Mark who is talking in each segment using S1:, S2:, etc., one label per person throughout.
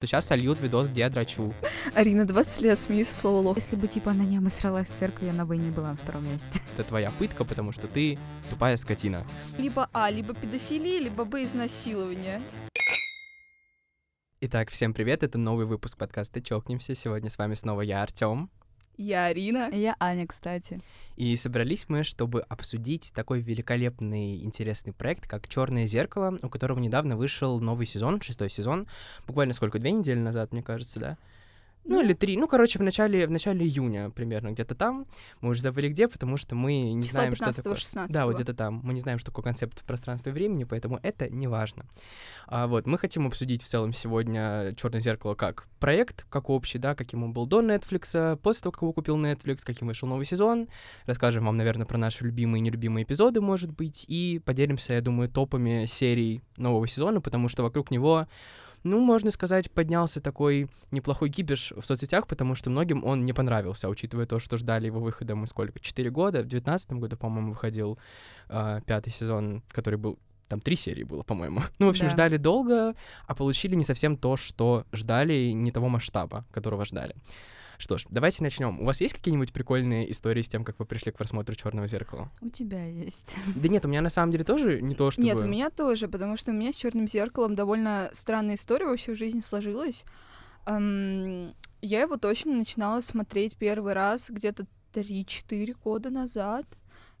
S1: то сейчас сольют видос, где я драчу.
S2: Арина, 20 лет смеюсь со слова лох.
S3: Если бы типа на нем сралась в церкви, она бы и не была на втором месте.
S1: Это твоя пытка, потому что ты тупая скотина.
S2: Либо А, либо педофилия, либо Б, изнасилование.
S1: Итак, всем привет, это новый выпуск подкаста «Чокнемся». Сегодня с вами снова я, Артём.
S2: Я Арина.
S3: И Я Аня, кстати.
S1: И собрались мы, чтобы обсудить такой великолепный, интересный проект, как Черное зеркало, у которого недавно вышел новый сезон, шестой сезон. Буквально сколько, две недели назад, мне кажется, да? Ну,
S2: Ну.
S1: или три. Ну, короче, в начале, в начале июня примерно где-то там. Мы уже забыли где, потому что мы не
S2: Числа
S1: знаем, что
S2: 15
S1: такое.
S2: 16
S1: Да, вот где-то там. Мы не знаем, что такое концепт пространства и времени, поэтому это не важно. А, вот, мы хотим обсудить в целом сегодня Черное зеркало как проект, как общий, да, каким он был до Netflix, после того, как его купил Netflix, каким вышел новый сезон. Расскажем вам, наверное, про наши любимые и нелюбимые эпизоды, может быть, и поделимся, я думаю, топами серий нового сезона, потому что вокруг него ну, можно сказать, поднялся такой неплохой кипиш в соцсетях, потому что многим он не понравился, учитывая то, что ждали его выхода мы сколько? Четыре года? В девятнадцатом году, по-моему, выходил а, пятый сезон, который был там три серии было, по-моему. Ну, в общем,
S3: Да.
S1: ждали долго, а получили не совсем то, что ждали, и не того масштаба, которого ждали. Что ж, давайте начнем. У вас есть какие-нибудь прикольные истории с тем, как вы пришли к просмотру Черного зеркала?
S3: У тебя есть.
S1: Да нет, у меня на самом деле тоже не то, чтобы...
S2: Нет, у меня тоже, потому что у меня с черным зеркалом довольно странная история вообще в жизни сложилась. Эм, я его точно начинала смотреть первый раз где-то 3-4 года назад.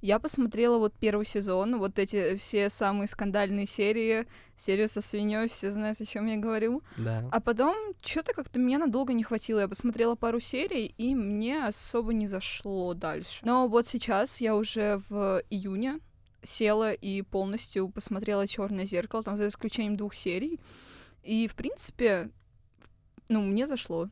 S2: Я посмотрела вот первый сезон, вот эти все самые скандальные серии, серию со свиньей, все знают, о чем я говорю.
S1: Да.
S2: А потом что-то как-то меня надолго не хватило. Я посмотрела пару серий, и мне особо не зашло дальше. Но вот сейчас я уже в июне села и полностью посмотрела Черное зеркало, там за исключением двух серий. И, в принципе, ну, мне зашло.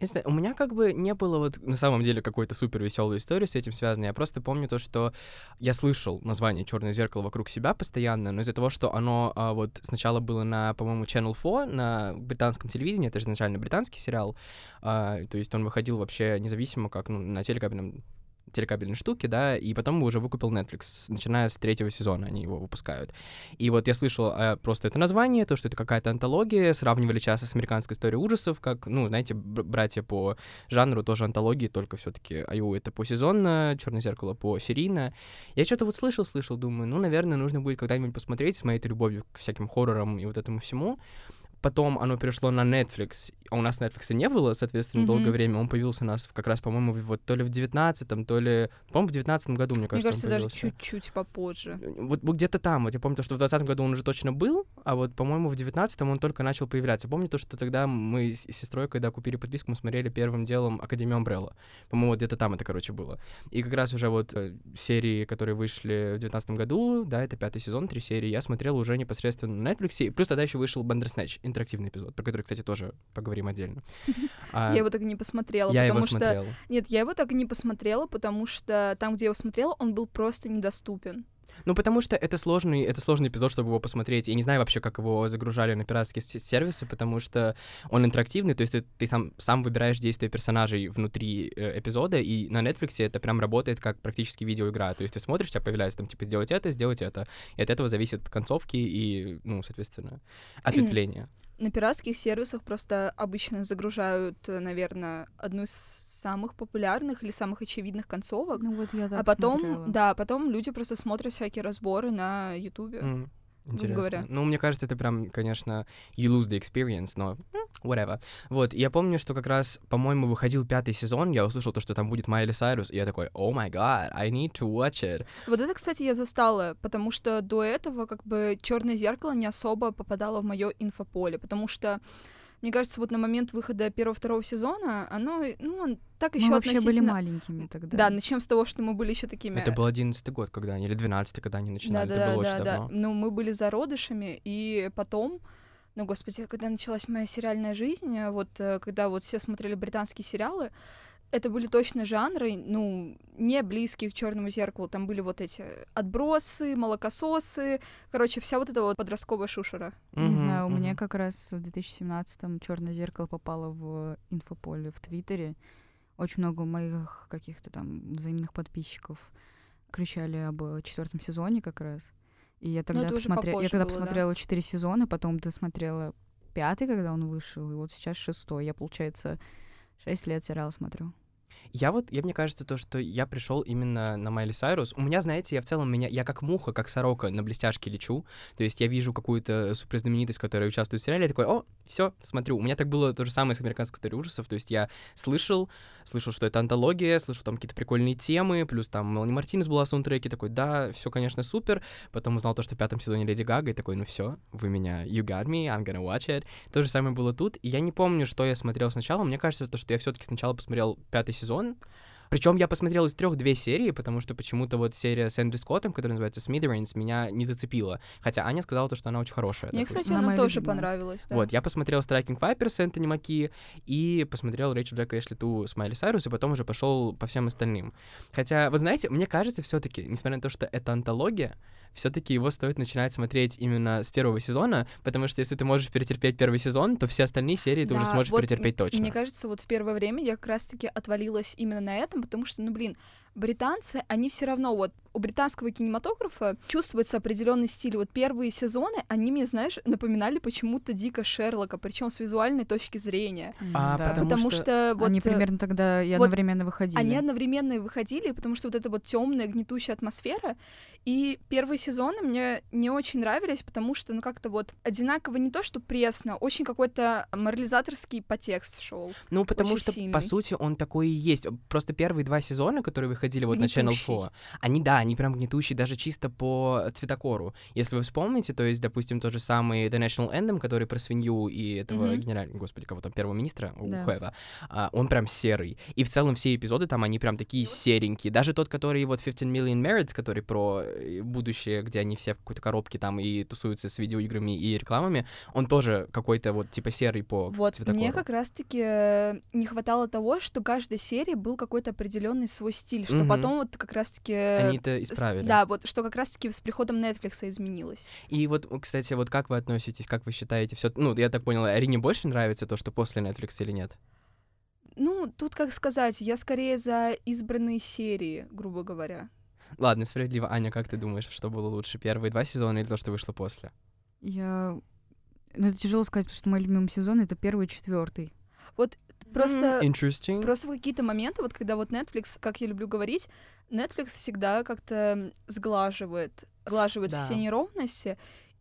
S1: Знаю, у меня как бы не было вот на самом деле какой-то супер веселой истории с этим связанной. Я просто помню то, что я слышал название Черное зеркало вокруг себя постоянно, но из-за того, что оно а, вот сначала было на, по-моему, Channel 4 на британском телевидении, это же изначально британский сериал, а, то есть он выходил вообще независимо, как ну, на телекабельном телекабельной штуки, да, и потом уже выкупил Netflix, начиная с третьего сезона они его выпускают. И вот я слышал э, просто это название, то, что это какая-то антология, сравнивали часто с американской историей ужасов, как, ну, знаете, бр- братья по жанру тоже антологии, только все таки Айу это посезонно, Черное зеркало по серийно. Я что-то вот слышал, слышал, думаю, ну, наверное, нужно будет когда-нибудь посмотреть с моей любовью к всяким хоррорам и вот этому всему. Потом оно перешло на Netflix, а у нас Netflix не было, соответственно,
S2: Мгм.
S1: долгое время. Он появился у нас как раз, по-моему, вот то ли в 19-м, то ли... По-моему, в 19 году, мне
S2: Мне
S1: кажется,
S2: кажется,
S1: он
S2: даже чуть-чуть попозже.
S1: Вот, вот где-то там, вот я помню, то, что в 20 году он уже точно был, а вот, по-моему, в 19-м он только начал появляться. Помню то, что тогда мы с сестрой, когда купили подписку, мы смотрели первым делом Академию Umbrella. По-моему, вот где-то там это, короче, было. И как раз уже вот э, серии, которые вышли в 19 году, да, это пятый сезон, три серии, я смотрел уже непосредственно на Netflix. И плюс тогда еще вышел Bandersnatch, интерактивный эпизод, про который, кстати, тоже поговорим отдельно. А,
S2: Я его так и не посмотрела, потому что... Нет, я его так и не посмотрела, потому что там, где я его смотрела, он был просто недоступен.
S1: Ну, потому что это сложный, это сложный эпизод, чтобы его посмотреть. Я не знаю вообще, как его загружали на пиратские сервисы, потому что он интерактивный, то есть ты, ты сам, сам выбираешь действия персонажей внутри э, эпизода, и на Netflix это прям работает как практически видеоигра. То есть ты смотришь, у тебя появляется там, типа, сделать это, сделать это. И от этого зависит концовки и, ну, соответственно, ответвление.
S2: На пиратских сервисах просто обычно загружают, наверное, одну из самых популярных или самых очевидных концовок.
S3: Ну вот я так
S2: а потом,
S3: смотрела.
S2: да, потом люди просто смотрят всякие разборы на Ютубе.
S1: М, Интересно.
S2: говоря.
S1: Ну, мне кажется, это прям, конечно, you lose the experience, но whatever. Вот, я помню, что как раз, по-моему, выходил пятый сезон, я услышал то, что там будет Майли Сайрус, и я такой, oh my god, I need to watch it.
S2: Вот это, кстати, я застала, потому что до этого как бы Черное зеркало не особо попадало в мое инфополе, потому что мне кажется, вот на момент выхода первого-второго сезона оно, ну, так еще
S3: Мы вообще были маленькими тогда.
S2: Да, начнем с того, что мы были еще такими.
S1: Это был одиннадцатый год, когда они, или двенадцатый, когда они начинали,
S2: да,
S1: это
S2: да,
S1: было
S2: да,
S1: очень
S2: да.
S1: давно.
S2: Ну, мы были зародышами, и потом, ну, господи, когда началась моя сериальная жизнь, э, вот э, когда вот все смотрели британские сериалы, это были точно жанры, ну, не близкие к черному зеркалу. Там были вот эти отбросы, молокососы, короче, вся вот эта вот подростковая шушера.
S3: Не
S1: Мгм,
S3: знаю, у меня как раз в 2017-м черное зеркало попало в инфополе в Твиттере. Очень много моих каких-то там взаимных подписчиков кричали об четвертом сезоне как раз. И я тогда
S2: это уже
S3: посмотрела, я тогда
S2: было, да.
S3: посмотрела четыре сезона, потом досмотрела пятый, когда он вышел, и вот сейчас шестой. Я, получается, шесть лет сериал смотрю.
S1: Я вот, я мне кажется, то, что я пришел именно на Майли Сайрус. У меня, знаете, я в целом меня, я как муха, как сорока на блестяшке лечу. То есть я вижу какую-то суперзнаменитость, которая участвует в сериале, я такой, о, все, смотрю. У меня так было то же самое с американской историей ужасов. То есть я слышал, слышал, что это антология, слышал там какие-то прикольные темы, плюс там Мелани Мартинес была в саундтреке, такой, да, все, конечно, супер. Потом узнал то, что в пятом сезоне Леди Гага, и такой, ну все, вы меня, you got me, I'm gonna watch it. То же самое было тут. И я не помню, что я смотрел сначала. Мне кажется, то, что я все-таки сначала посмотрел пятый сезон, причем я посмотрел из трех две серии, потому что почему-то вот серия с Эндрю Скоттом, которая называется Smithereens, меня не зацепила. Хотя Аня сказала то, что она очень хорошая.
S2: Мне,
S1: допустим.
S2: кстати,
S3: Она
S2: она тоже
S3: любимая.
S2: понравилась, да.
S1: Вот, я посмотрел Striking Viper с Энтони Маки и посмотрел Рэйчел Джека Эшли Ту с Майли Сайрус, и потом уже пошел по всем остальным. Хотя, вы знаете, мне кажется все-таки, несмотря на то, что это антология, все-таки его стоит начинать смотреть именно с первого сезона, потому что если ты можешь перетерпеть первый сезон, то все остальные серии ты уже
S2: Да,
S1: сможешь
S2: вот
S1: перетерпеть точно.
S2: Мне кажется, вот в первое время я как раз-таки отвалилась именно на этом, потому что, ну, блин, британцы, они все равно вот у британского кинематографа чувствуется определенный стиль. Вот первые сезоны, они мне, знаешь, напоминали почему-то дико Шерлока, причем с визуальной точки зрения.
S1: А,
S3: Да.
S1: потому
S2: Потому,
S1: что
S2: что, вот
S3: Они
S2: э,
S3: примерно тогда и
S2: вот
S3: одновременно выходили.
S2: они одновременно и выходили, потому что вот эта вот темная, гнетущая атмосфера. И первые сезоны мне не очень нравились, потому что, ну, как-то вот одинаково не то, что пресно, очень какой-то морализаторский подтекст шел.
S1: Ну, потому
S2: очень
S1: что,
S2: сильный.
S1: по сути, он такой и есть. Просто первые два сезона, которые выходили вот на Channel
S2: Гнетущий.
S1: 4, они, да, они прям гнетущие даже чисто по цветокору. Если вы вспомните, то есть, допустим, тот же самый The National Anthem, который про свинью и этого
S2: Мгм.
S1: генерального, господи, кого там, первого министра,
S3: Да.
S1: а, он прям серый. И в целом все эпизоды там, они прям такие серенькие. Даже тот, который вот 15 Million Merits, который про э, будущее, где они все в какой-то коробке там и тусуются с видеоиграми и рекламами, он тоже какой-то вот типа серый по
S2: Вот,
S1: цветокору.
S2: мне как раз-таки э, не хватало того, что каждой серии был какой-то определенный свой стиль, что
S1: Мгм.
S2: потом вот как раз-таки...
S1: Они это исправили.
S2: Да, вот, что как раз-таки с приходом Netflix изменилось.
S1: И вот, кстати, вот как вы относитесь, как вы считаете, все, ну, я так понял, Арине больше нравится то, что после Netflix или нет?
S2: Ну, тут как сказать, я скорее за избранные серии, грубо говоря.
S1: Ладно, справедливо. Аня, как ты думаешь, что было лучше, первые два сезона или то, что вышло после?
S3: Я... Ну, это тяжело сказать, потому что мой любимый сезон — это первый и четвертый.
S2: Просто,
S1: Interesting.
S2: просто в какие-то моменты, вот когда вот Netflix, как я люблю говорить, Netflix всегда как-то сглаживает, сглаживает
S1: Да.
S2: все неровности,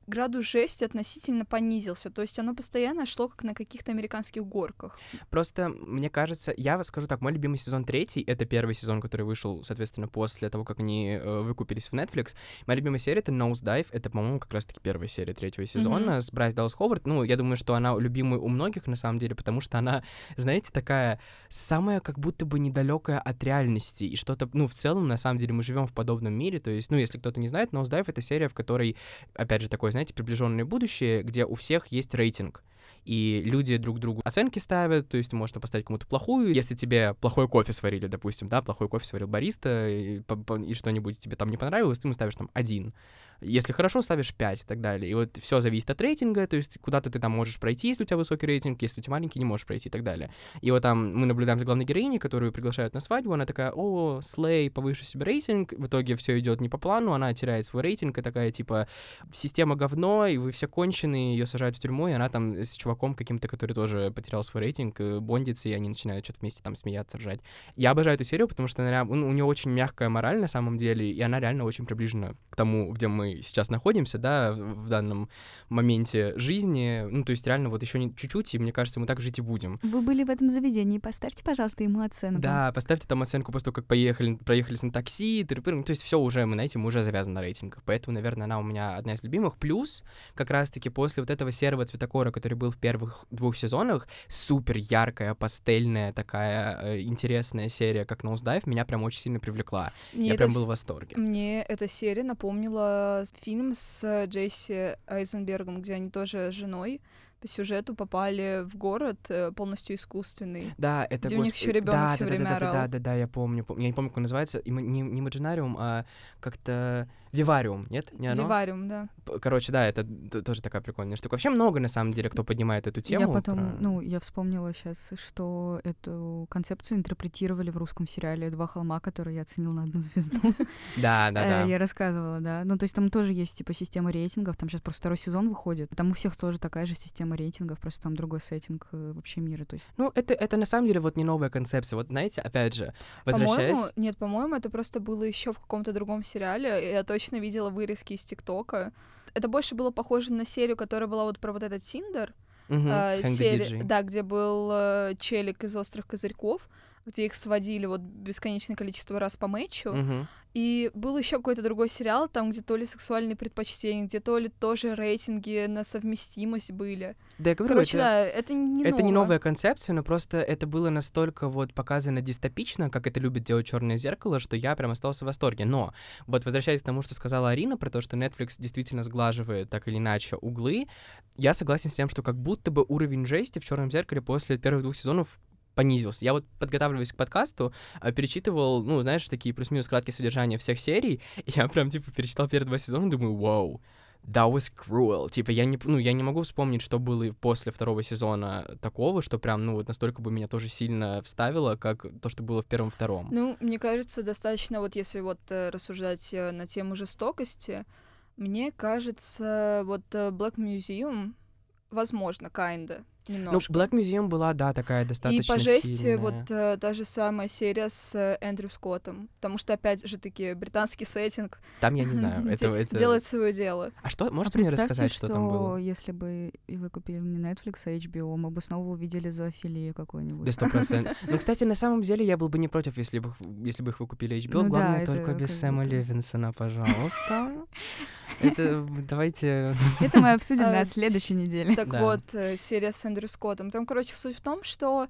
S2: градус жести относительно понизился. То есть оно постоянно шло как на каких-то американских горках.
S1: Просто, мне кажется, я скажу так, мой любимый сезон третий, это первый сезон, который вышел, соответственно, после того, как они э, выкупились в Netflix. Моя любимая серия — это Nosedive, это, по-моему, как раз-таки первая серия третьего сезона с Брайс Даллас Ховард. Ну, я думаю, что она любимая у многих, на самом деле, потому что она, знаете, такая самая как будто бы недалекая от реальности. И что-то, ну, в целом, на самом деле, мы живем в подобном мире. То есть, ну, если кто-то не знает, Nosedive — это серия, в которой, опять же, такое, знаете, приближенное будущее, где у всех есть рейтинг. И люди друг другу оценки ставят, то есть можно поставить кому-то плохую. Если тебе плохой кофе сварили, допустим, да, плохой кофе сварил бариста, и, и что-нибудь тебе там не понравилось, ты ему ставишь там один. Если хорошо, ставишь 5 и так далее. И вот все зависит от рейтинга, то есть куда-то ты там можешь пройти, если у тебя высокий рейтинг, если у тебя маленький, не можешь пройти и так далее. И вот там мы наблюдаем за главной героиней, которую приглашают на свадьбу, она такая, о, слей, повыше себе рейтинг, в итоге все идет не по плану, она теряет свой рейтинг, и такая, типа, система говно, и вы все конченые, ее сажают в тюрьму, и она там с чуваком каким-то, который тоже потерял свой рейтинг, э, бондится, и они начинают что-то вместе там смеяться, ржать. Я обожаю эту серию, потому что она, ну, у нее очень мягкая мораль на самом деле, и она реально очень приближена к тому, где мы сейчас находимся, да, в данном моменте жизни. Ну, то есть реально вот еще чуть-чуть, и мне кажется, мы так жить и будем.
S3: Вы были в этом заведении, поставьте, пожалуйста, ему оценку.
S1: Да, поставьте там оценку после того, как поехали, проехались на такси. Ну, то есть все уже, мы, знаете, мы уже завязаны на рейтингах. Поэтому, наверное, она у меня одна из любимых. Плюс, как раз-таки после вот этого серого цветокора, который был в первых двух сезонах, супер яркая, пастельная такая э, интересная серия, как Nosedive, меня прям очень сильно привлекла.
S2: Мне
S1: Я
S2: это
S1: прям был в восторге.
S2: Мне эта серия напомнила фильм с Джесси Айзенбергом, где они тоже с женой по сюжету попали в город э, полностью искусственный.
S1: Да, это
S2: Где у них ещё ребёнок
S1: да,
S2: всё
S1: да,
S2: время
S1: да, да, да,
S2: орал.
S1: да, да, я помню, пом- Я не помню, как он называется. Не, не Имаджинариум, а как-то Вивариум, нет? Не оно?
S2: Вивариум, да.
S1: Короче, да, это тоже такая прикольная штука. Вообще много, на самом деле, кто поднимает эту тему.
S3: Я потом,
S1: про-
S3: ну, я вспомнила сейчас, что эту концепцию интерпретировали в русском сериале «Два холма», который я оценила на одну звезду.
S1: Да, да,
S3: Э,
S1: да.
S3: Я рассказывала, да. Ну, то есть там тоже есть, типа, система рейтингов. Там сейчас просто второй сезон выходит. Там у всех тоже такая же система система рейтингов, просто там другой сеттинг э, вообще мира. То есть...
S1: Ну, это, это на самом деле вот не новая концепция. Вот знаете, опять же, возвращаясь...
S2: По-моему, нет, по-моему, это просто было еще в каком-то другом сериале. Я точно видела вырезки из ТикТока. Это больше было похоже на серию, которая была вот про вот этот Тиндер.
S1: Мгм,
S2: э, сери-. Да, где был э, челик из острых козырьков, где их сводили вот бесконечное количество раз по матчу.
S1: Мгм.
S2: И был еще какой-то другой сериал, там, где то ли сексуальные предпочтения, где то ли тоже рейтинги на совместимость были.
S1: Да, я говорю,
S2: Короче,
S1: это...
S2: да, это не
S1: Это не новая концепция, но просто это было настолько вот показано дистопично, как это любит делать черное зеркало, что я прям остался в восторге. Но вот возвращаясь к тому, что сказала Арина про то, что Netflix действительно сглаживает так или иначе углы, я согласен с тем, что как будто бы уровень жести в черном зеркале после первых двух сезонов понизился. Я вот, подготавливаясь к подкасту, а, перечитывал, ну, знаешь, такие плюс-минус краткие содержания всех серий, и я прям, типа, перечитал первые два сезона думаю, вау, that was cruel. Типа, я не, ну, я не могу вспомнить, что было после второго сезона такого, что прям, ну, вот настолько бы меня тоже сильно вставило, как то, что было в первом-втором.
S2: Ну, мне кажется, достаточно, вот если вот э, рассуждать э, на тему жестокости, мне кажется, вот э, Black Museum, возможно, kinda,
S1: Ну,
S2: немножко.
S1: Black Museum была, да, такая
S2: И
S1: достаточно
S2: по жести
S1: сильная.
S2: вот э, та же самая серия с э, Эндрю Скоттом, потому что, опять же таки, британский сеттинг
S1: Там я не знаю,
S2: де-
S1: это... это...
S2: делает свое дело.
S1: А что,
S3: А
S1: можете мне
S3: представьте,
S1: рассказать, что, там было?
S3: если бы и вы купили не Netflix, а HBO, мы бы снова увидели зоофилию какую-нибудь.
S1: Да, сто процентов. Ну, кстати, на самом деле я был бы не против, если бы, если бы их вы купили HBO.
S3: Ну да,
S1: Главное,
S3: это
S1: только без Сэма
S3: будто-
S1: Левинсона, пожалуйста. Это давайте...
S3: Это мы обсудим
S2: А,
S3: на следующей неделе.
S2: Так
S1: Да.
S2: вот, э, серия с Эндрю Скоттом. Там, короче, суть в том, что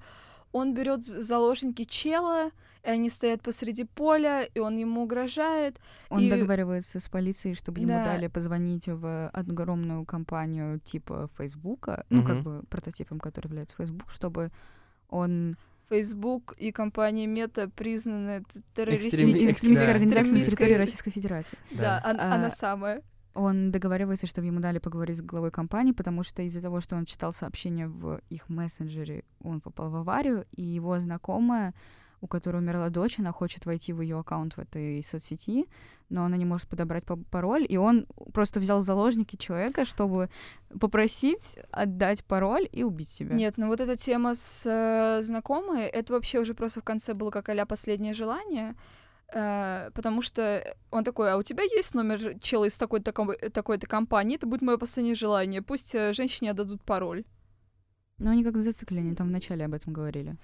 S2: он берет заложники чела, и они стоят посреди поля, и он ему угрожает.
S3: Он
S2: И-
S3: договаривается с полицией, чтобы ему
S2: Да.
S3: дали позвонить в огромную компанию типа Фейсбука, ну, как бы прототипом, который является Facebook, чтобы он
S2: Facebook и компания Мета признаны т-
S1: Экстреми-
S2: террористическими
S3: экстремистской
S1: да.
S3: организацией на территории Российской Федерации.
S2: Да, он-
S3: А,
S2: она самая.
S3: Он договаривается, чтобы ему дали поговорить с главой компании, потому что из-за того, что он читал сообщения в их мессенджере, он попал в аварию, и его знакомая, у которой умерла дочь, она хочет войти в ее аккаунт в этой соцсети, но она не может подобрать па- пароль, и он просто взял заложники человека, чтобы попросить отдать пароль и убить себя.
S2: Нет, ну вот эта тема с э, знакомой, это вообще уже просто в конце было как а последнее желание. Э, потому что он такой, а у тебя есть номер чела из такой-то, такой-то компании, это будет мое последнее желание, пусть э, женщине отдадут пароль.
S3: Но они как-то зациклены, там вначале об этом говорили.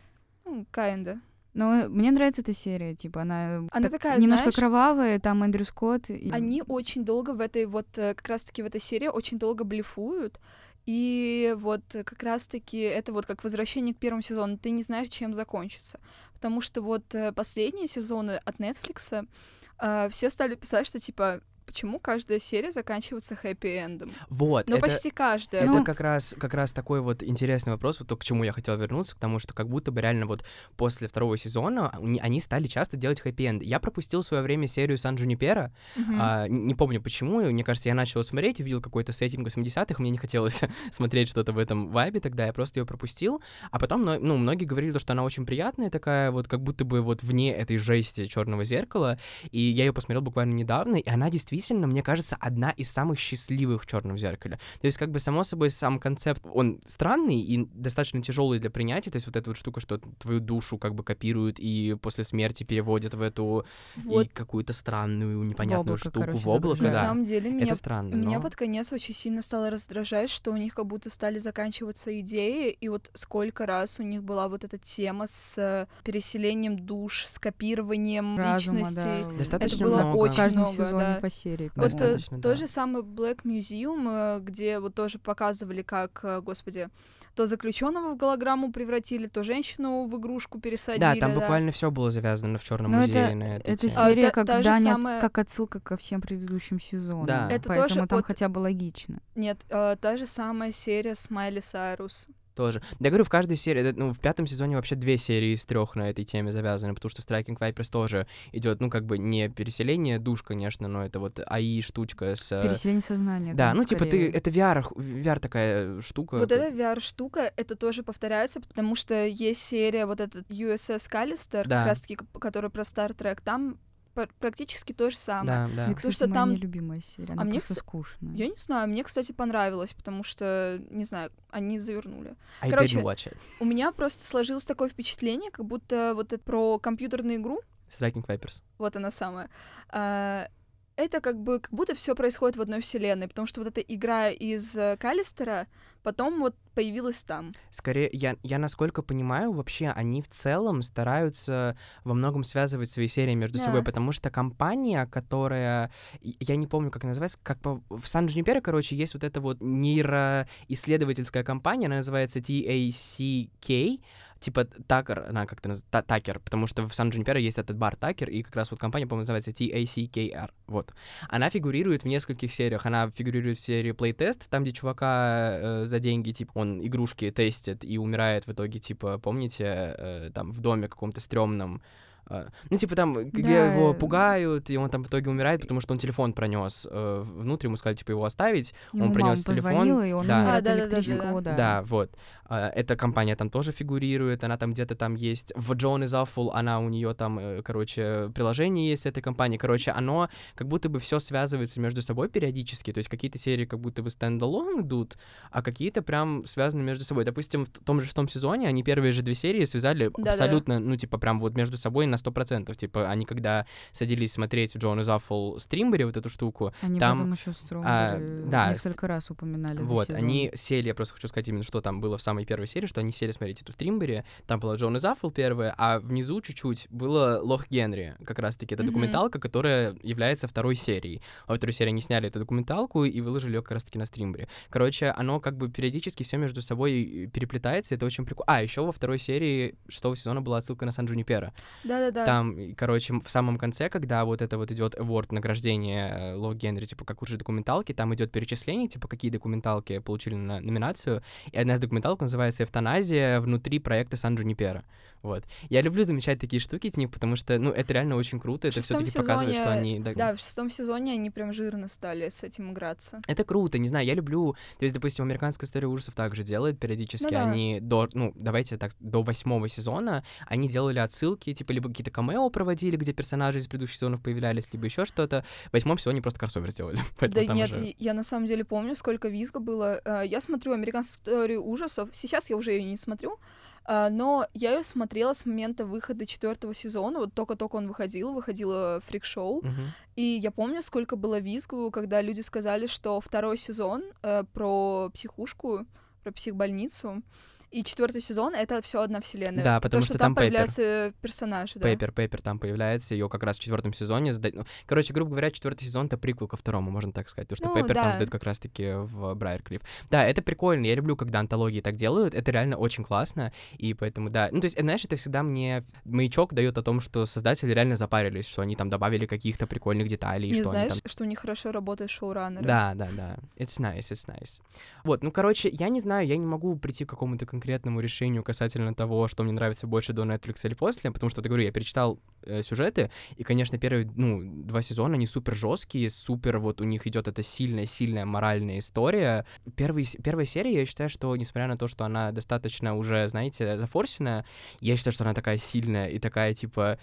S2: Ну, kinda.
S3: Но э, мне нравится эта серия, типа, она,
S2: Она
S3: так-
S2: такая,
S3: немножко
S2: знаешь,
S3: кровавая, там Эндрю Скотт. и-
S2: Они очень долго в этой вот, как раз-таки в этой серии очень долго блефуют, и вот как раз-таки это вот как возвращение к первому сезону, ты не знаешь, чем закончится. Потому что вот э, последние сезоны от Netflix э, все стали писать, что типа, почему каждая серия заканчивается хэппи-эндом?
S1: Вот,
S2: Но
S1: это...
S2: почти каждая.
S1: Это
S3: Ну-
S1: как раз, как раз такой вот интересный вопрос, вот то, к чему я хотел вернуться, к тому, что как будто бы реально вот после второго сезона они- стали часто делать хэппи-энд. Я пропустил в свое время серию Сан Джунипера,
S2: Мгм.
S1: а, не помню почему, мне кажется, я начал смотреть, увидел какой-то сеттинг 80-х, мне не хотелось смотреть что-то в этом вайбе тогда, я просто ее пропустил, а потом, ну, ну, многие говорили, то, что она очень приятная такая, вот как будто бы вот вне этой жести черного зеркала, и я ее посмотрел буквально недавно, и она действительно, мне кажется, одна из самых счастливых в черном зеркале. То есть, как бы, само собой, сам концепт, он странный и достаточно тяжелый для принятия, то есть вот эта вот штука, что твою душу как бы копируют и после смерти переводят в эту
S2: Вот
S1: и какую-то странную, непонятную
S3: облако,
S1: штуку
S3: короче,
S1: в облако,
S2: на
S1: да.
S2: самом деле меня
S1: Это странно,
S2: Меня
S1: но...
S2: под конец очень сильно стало раздражать, что у них как будто стали заканчиваться идеи, и вот сколько раз у них была вот эта тема с переселением душ, с копированием
S3: Разума,
S2: личностей.
S3: да.
S1: Достаточно
S2: было
S1: много.
S2: Очень
S3: каждом
S2: много,
S3: сезоне
S2: да.
S3: по серии.
S2: Вот э,
S1: Достаточно,
S2: тот
S1: да.
S2: же самый Black Museum, э, где вот тоже показывали, как, э, господи, то заключенного в голограмму превратили, то женщину в игрушку пересадили.
S1: Да, там буквально все было завязано в черном
S3: Ну,
S1: музее
S3: это-
S1: на этой
S3: Это
S1: теме.
S2: А,
S3: серия
S2: та-
S3: как
S2: та
S3: от-
S2: самая-
S3: как отсылка ко всем предыдущим сезонам.
S1: Да.
S2: Это
S3: Поэтому
S2: тоже
S3: там
S2: вот-
S3: хотя бы логично.
S2: Нет, э, та же самая серия с Майли Сайрус.
S1: Тоже. Я говорю, в каждой серии, ну, в пятом сезоне вообще две серии из трех на этой теме завязаны, потому что в Striking Vipers тоже идет, ну, как бы не переселение душ, конечно, но это вот АИ штучка с... э,
S3: Переселение сознания.
S1: Да, ну, типа, ты,
S3: скорее.
S1: это VR, VR такая штука.
S2: Вот эта VR-штука, это тоже повторяется, потому что есть серия вот этот USS Callister,
S1: Да.
S2: как раз-таки, к- которая про Star Trek, там практически то же самое.
S1: Да, да.
S3: Это, кстати,
S2: что
S3: моя
S2: там-
S3: нелюбимая серия. Она
S2: А мне,
S3: просто
S2: кста-
S3: скучная.
S2: Я не знаю, мне, кстати, понравилось, потому что, не знаю, они завернули.
S1: I
S2: Короче,
S1: didn't watch it.
S2: У меня просто сложилось такое впечатление, как будто вот это про компьютерную игру,
S1: Striking Vipers.
S2: вот она самая, а, это как бы как будто все происходит в одной вселенной, потому что вот эта игра из э, Калистера потом вот появилась там.
S1: Скорее, я, я насколько понимаю, вообще они в целом стараются во многом связывать свои серии между
S2: Да.
S1: собой, потому что компания, которая, я не помню, как она называется, как по, в сан Джунипера, короче, есть вот эта вот нейроисследовательская компания, она называется TACK, типа Такер, она как-то наз... Та- Такер, потому что в сан Джунипера есть этот бар Такер, и как раз вот компания, по-моему, называется TACKR, вот. Она фигурирует в нескольких сериях, она фигурирует в серии Playtest, там, где чувака э, за деньги, типа, он игрушки тестит и умирает в итоге, типа, помните, э, там, в доме каком-то стрёмном, ну, типа, там, где
S3: Да,
S1: его
S3: э,
S1: пугают, и он там в итоге умирает, потому что он телефон пронес э, внутрь, ему сказали, типа, его оставить,
S3: Ему
S1: он
S3: мама
S1: принес телефон,
S3: и он
S1: да.
S3: умер
S2: А,
S3: от
S2: да-да-да-да-да.
S3: электрического удара.
S1: да, вот. А, Эта компания там тоже фигурирует, она там где-то там есть. В Joan is Awful, она у нее там, э, короче, приложение есть этой компании. Короче, оно как будто бы все связывается между собой периодически. То есть какие-то серии как будто бы стендалон идут, а какие-то прям связаны между собой. Допустим, в том же шестом сезоне они первые же две серии связали
S2: Да-да-да.
S1: абсолютно, ну, типа, прям вот между собой на 100%. Типа, они когда садились смотреть в is Awful стримбере вот эту штуку,
S3: Они
S1: Там,
S3: потом еще
S1: а, да,
S3: несколько раз упоминали
S1: вот, они сели, я просто хочу сказать именно, что там было в самой первой серии, что они сели смотреть эту стримбери, там была Джон и Заффл первая, а внизу чуть-чуть было Лох Генри, как раз-таки, это
S2: Мгм.
S1: документалка, которая является второй серией. Во второй серии они сняли эту документалку и выложили ее как раз-таки на стримбере. Короче, оно как бы периодически все между собой переплетается, это очень прикольно. А, еще во второй серии шестого сезона была отсылка на Сан Джунипера.
S2: Да-да-да.
S1: Там, короче, в самом конце, когда вот это вот идет award награждение э, Ло Генри, типа, как лучшей документалки, там идет перечисление, типа, какие документалки получили на номинацию. И одна из документалок называется «Эвтаназия внутри проекта Сан Джунипера». Вот. Я люблю замечать такие штуки, типа, потому что, ну, это реально очень круто, это все-таки показывает, что
S2: сезоне-
S1: они... да,
S2: Да, в шестом сезоне они прям жирно стали с этим играться.
S1: это круто, не знаю, я люблю... То есть, допустим, американская история ужасов также делает периодически.
S2: Ну да.
S1: Они до, ну, давайте так, до восьмого сезона они делали отсылки, типа, либо какие-то камео проводили, где персонажи из предыдущих сезонов появлялись, либо еще что-то. В восьмом сезоне просто кроссовер сделали.
S2: Да нет,
S1: уже-
S2: я на самом деле помню, сколько визга было. Э, Я смотрю американскую историю ужасов. Сейчас я уже ее не смотрю. Э, Но я ее смотрела с момента выхода четвертого сезона. Вот только-только он выходил, выходило фрик-шоу.
S1: Мгм.
S2: И я помню, сколько было визгу, когда люди сказали, что второй сезон э, про психушку, про психбольницу, и четвертый сезон это все одна вселенная.
S1: Да, потому
S2: То,
S1: что
S2: что
S1: там
S2: там появляются персонажи, да.
S1: Пейпер, Пейпер там появляется, ее как раз в четвертом сезоне сдать. Ну, короче, грубо говоря, четвертый сезон это приквел ко второму, можно так сказать, потому что
S2: Ну,
S1: Пейпер там
S2: да.
S1: сдает как раз-таки в Брайерклифф. Да, это прикольно, я люблю, когда антологии так делают, это реально очень классно, и поэтому, да. Ну, то есть, знаешь, это всегда мне маячок дает о том, что создатели реально запарились, что они там добавили каких-то прикольных деталей,
S2: Не
S1: что
S2: знаешь,
S1: они там
S2: что у них хорошо работают шоураннеры.
S1: Да, да, да. It's nice, it's nice. Вот, ну, короче, я не знаю, я не могу прийти к какому-то конкретному решению касательно того, что мне нравится больше до Netflix или после, потому что, я говорю, я перечитал э, сюжеты, и, конечно, первые, ну, два сезона, они супер жесткие, супер, вот у них идет эта сильная-сильная моральная история. Первый, первая серия, я считаю, что, несмотря на то, что она достаточно уже, знаете, зафорсенная, я считаю, что она такая сильная и такая, типа,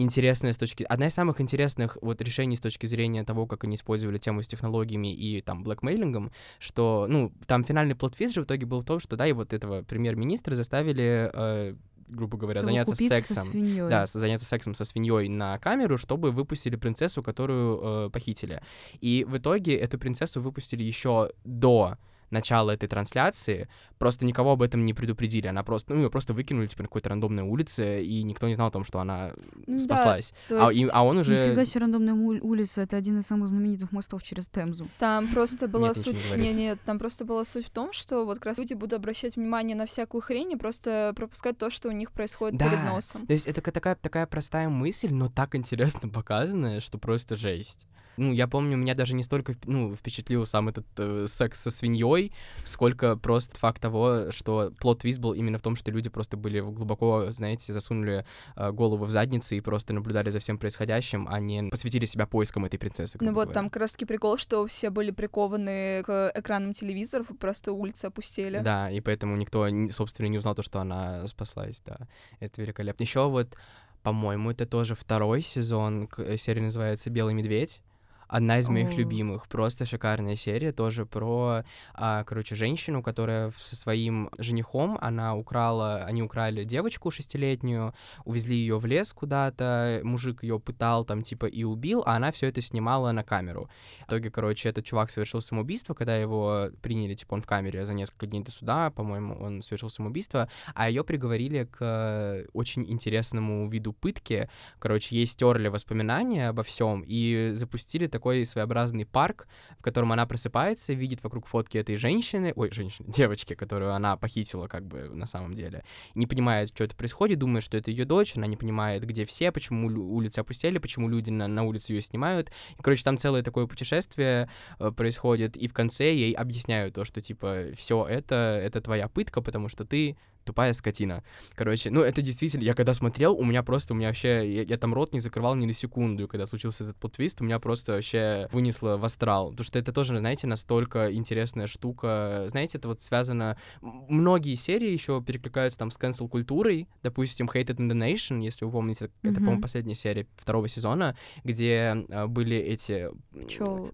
S1: интересная с точки... Одна из самых интересных вот решений с точки зрения того, как они использовали тему с технологиями и там блэкмейлингом, что, ну, там финальный плод-твист же в итоге был в том, что, да, и вот этого премьер-министра заставили, э, грубо говоря, заняться
S3: со
S1: сексом.
S3: свиньей.
S1: Да, заняться сексом со свиньей на камеру, чтобы выпустили принцессу, которую э, похитили. И в итоге эту принцессу выпустили еще до начала этой трансляции, просто никого об этом не предупредили, она просто, ну, ее просто выкинули, типа, на какой-то рандомной улице, и никто не знал о том, что она
S2: Ну да,
S1: спаслась.
S2: То
S1: а, и- а он уже...
S3: Нифига себе рандомная улица, это один из самых знаменитых мостов через Темзу.
S2: Там просто была
S1: Нет,
S2: суть... Не, нет, там просто была суть в том, что вот как раз люди будут обращать внимание на всякую хрень и просто пропускать то, что у них происходит перед
S1: Да.
S2: носом.
S1: То есть это ка- такая, такая простая мысль, но так интересно показанная, что просто жесть. Ну, я помню, меня даже не столько ну, впечатлил сам этот э, секс со свиньей, сколько просто факт того, что плод-твист был именно в том, что люди просто были глубоко, знаете, засунули э, голову в задницы и просто наблюдали за всем происходящим, а не посвятили себя поискам этой принцессы.
S2: Ну вот
S1: говоря.
S2: там как раз таки прикол, что все были прикованы к экранам телевизоров, и просто улицы опустели.
S1: Да, и поэтому никто, собственно, не узнал то, что она спаслась, да. Это великолепно. Еще вот По-моему, это тоже второй сезон. э, Серия называется «Белый медведь». Одна из моих
S3: О.
S1: любимых, просто шикарная серия, тоже про, а, короче, женщину, которая со своим женихом, она украла, они украли девочку шестилетнюю, увезли ее в лес куда-то, мужик ее пытал там типа и убил, а она все это снимала на камеру. В итоге, короче, этот чувак совершил самоубийство, когда его приняли, типа, он в камере за несколько дней до суда, по-моему, он совершил самоубийство, а ее приговорили к очень интересному виду пытки. Короче, ей стерли воспоминания обо всем и запустили такой своеобразный парк, в котором она просыпается, видит вокруг фотки этой женщины, ой, женщины, девочки, которую она похитила, как бы на самом деле, не понимает, что это происходит, думает, что это ее дочь, она не понимает, где все, почему улицы опустели, почему люди на, на улице ее снимают. И, короче, там целое такое путешествие э, происходит, и в конце ей объясняют то, что типа все это это твоя пытка, потому что ты тупая скотина. Короче, ну это действительно, я когда смотрел, у меня просто, у меня вообще, я, я там рот не закрывал ни на секунду, и когда случился этот плот-твист, у меня просто вообще вынесло в астрал, потому что это тоже, знаете, настолько интересная штука, знаете, это вот связано, многие серии еще перекликаются там с cancel-культурой, допустим, Hated in the Nation, если вы помните, это, по-моему, последняя серия второго сезона, где э, были эти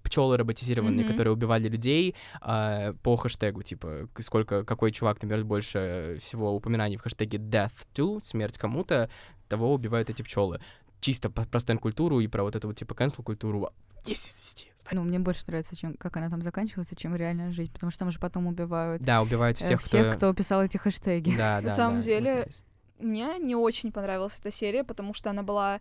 S1: пчелы роботизированные,
S2: Мгм.
S1: которые убивали людей а, по хэштегу, типа, сколько, какой чувак наберет больше всего упоминаний в хэштеге death to, смерть кому-то, того убивают эти пчелы. Чисто про стен-культуру и про вот эту вот, типа, cancel-культуру. 10 из 10.
S3: Ну, мне больше нравится, чем как она там заканчивается, чем реальная жизнь, потому что там же потом убивают
S1: Да, убивают
S3: э,
S1: всех,
S3: всех, кто писал эти хэштеги.
S1: Да,
S2: На
S1: да,
S2: самом
S1: да,
S2: деле. Мне не очень понравилась эта серия, потому что она была,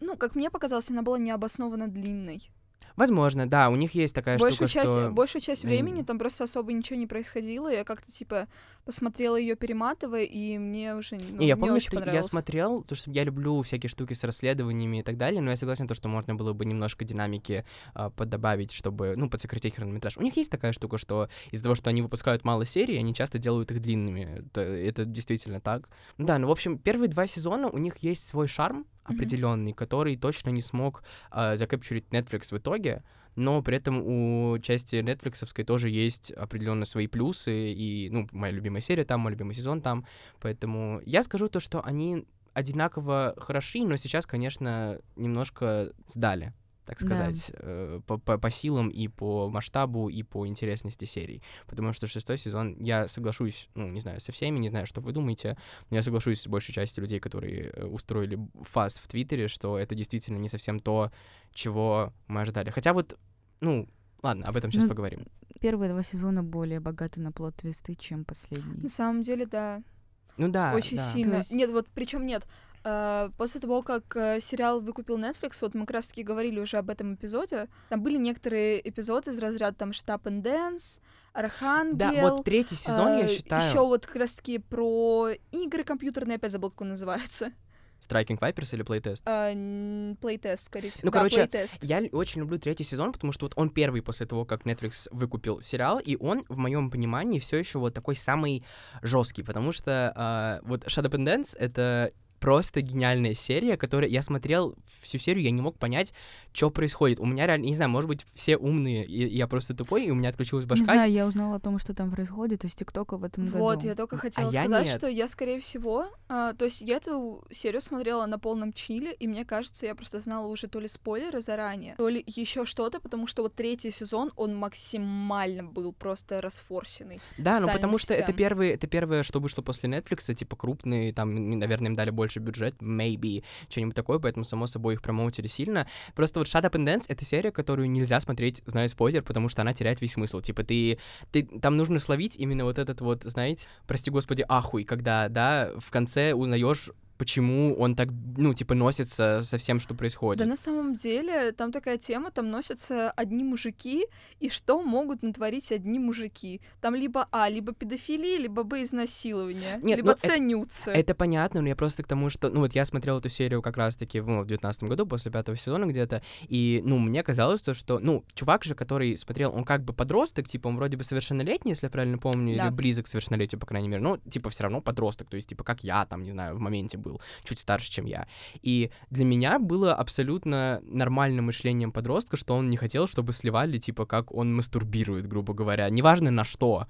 S2: ну, как мне показалось, она была необоснованно длинной.
S1: Возможно, да, у них есть такая
S2: большую
S1: штука,
S2: часть,
S1: что...
S2: большую часть времени там просто особо ничего не происходило. Я как-то типа посмотрела ее перематывая, и мне уже ну,
S1: Не, я
S2: не
S1: помню,
S2: очень
S1: что я смотрел, потому что я люблю всякие штуки с расследованиями и так далее, но я согласен, то, что можно было бы немножко динамики а, поддобавить, чтобы, ну, подсократить хронометраж. У них есть такая штука, что из-за того, что они выпускают мало серий, они часто делают их длинными. Это, это действительно так. Да, ну, в общем, первые два сезона у них есть свой шарм определенный, который точно не смог а, закапчурить Netflix в итоге, но при этом у части нетфликсовской тоже есть определенно свои плюсы, и, ну, моя любимая серия там, мой любимый сезон там, поэтому я скажу то, что они одинаково хороши, но сейчас, конечно, немножко сдали так
S3: Да.
S1: сказать, э, по, по, по силам и по масштабу, и по интересности серий. Потому что шестой сезон, я соглашусь, ну, не знаю, со всеми, не знаю, что вы думаете, но я соглашусь с большей частью людей, которые э, устроили фаз в Твиттере, что это действительно не совсем то, чего мы ожидали. Хотя вот, ну, ладно, об этом сейчас
S3: Ну,
S1: поговорим.
S3: Первые два сезона более богаты на плод-твисты, чем последний.
S2: На самом деле, да,
S1: Ну да,
S2: очень
S1: да.
S2: сильно.
S3: То есть-
S2: Нет, вот причем нет. Э, после того, как э, сериал выкупил Netflix, вот мы как раз-таки говорили уже об этом эпизоде, там были некоторые эпизоды из разряда там Штаб and Dance, Архангел.
S1: Да, вот третий сезон, я считаю...
S2: Еще вот как раз-таки про игры компьютерные, опять забыл, как он называется.
S1: Striking Vipers или Playtest?
S2: Н- Плейтест, скорее всего.
S1: Ну,
S2: Да,
S1: короче,
S2: плейтест.
S1: Я очень люблю третий сезон, потому что вот он первый после того, как Netflix выкупил сериал, и он, в моем понимании, все еще вот такой самый жесткий, потому что а, вот Shadow and Dance — это просто гениальная серия, которая я смотрел всю серию, я не мог понять, что происходит. У меня реально, не знаю, может быть, все умные, и я просто тупой, и у меня отключилась
S3: Не
S1: башка.
S3: знаю, я узнала о том, что там происходит из ТикТока в этом
S2: Вот,
S3: году.
S2: я только хотела
S1: а я
S2: сказать,
S1: нет.
S2: что я, скорее всего, а, то есть я эту серию смотрела на полном чиле, и мне кажется, я просто знала уже то ли спойлеры заранее, то ли еще что-то, потому что вот третий сезон, он максимально был просто расфорсенный.
S1: Да, ну потому что это
S2: сетям.
S1: первый, это первое, что вышло после Netflix, типа крупный, там, наверное, им дали больше бюджет, maybe, что-нибудь такое, поэтому, само собой, их промоутили сильно. Просто вот Shut Up and Dance — это серия, которую нельзя смотреть, зная спойлер, потому что она теряет весь смысл. Типа ты, ты, там нужно словить именно вот этот вот, знаете, прости господи, ахуй, когда, да, в конце узнаешь почему он так, ну, типа, носится со всем, что происходит.
S2: Да на самом деле, там такая тема, там носятся одни мужики, и что могут натворить одни мужики? Там либо А, либо педофилия, либо Б, изнасилование,
S1: Нет,
S2: либо
S1: ну, это-
S2: ценются.
S1: Это понятно, но я просто к тому, что, ну, вот я смотрел эту серию как раз-таки ну, в девятнадцатом году, после пятого сезона где-то, и, ну, мне казалось, то, что, ну, чувак же, который смотрел, он как бы подросток, типа, он вроде бы совершеннолетний, если я правильно помню,
S2: Да.
S1: или близок к совершеннолетию, по крайней мере, ну, типа, все равно подросток, то есть, типа, как я, там, не знаю, в моменте был, чуть старше, чем я. И для меня было абсолютно нормальным мышлением подростка, что он не хотел, чтобы сливали, типа, как он мастурбирует, грубо говоря, неважно на что.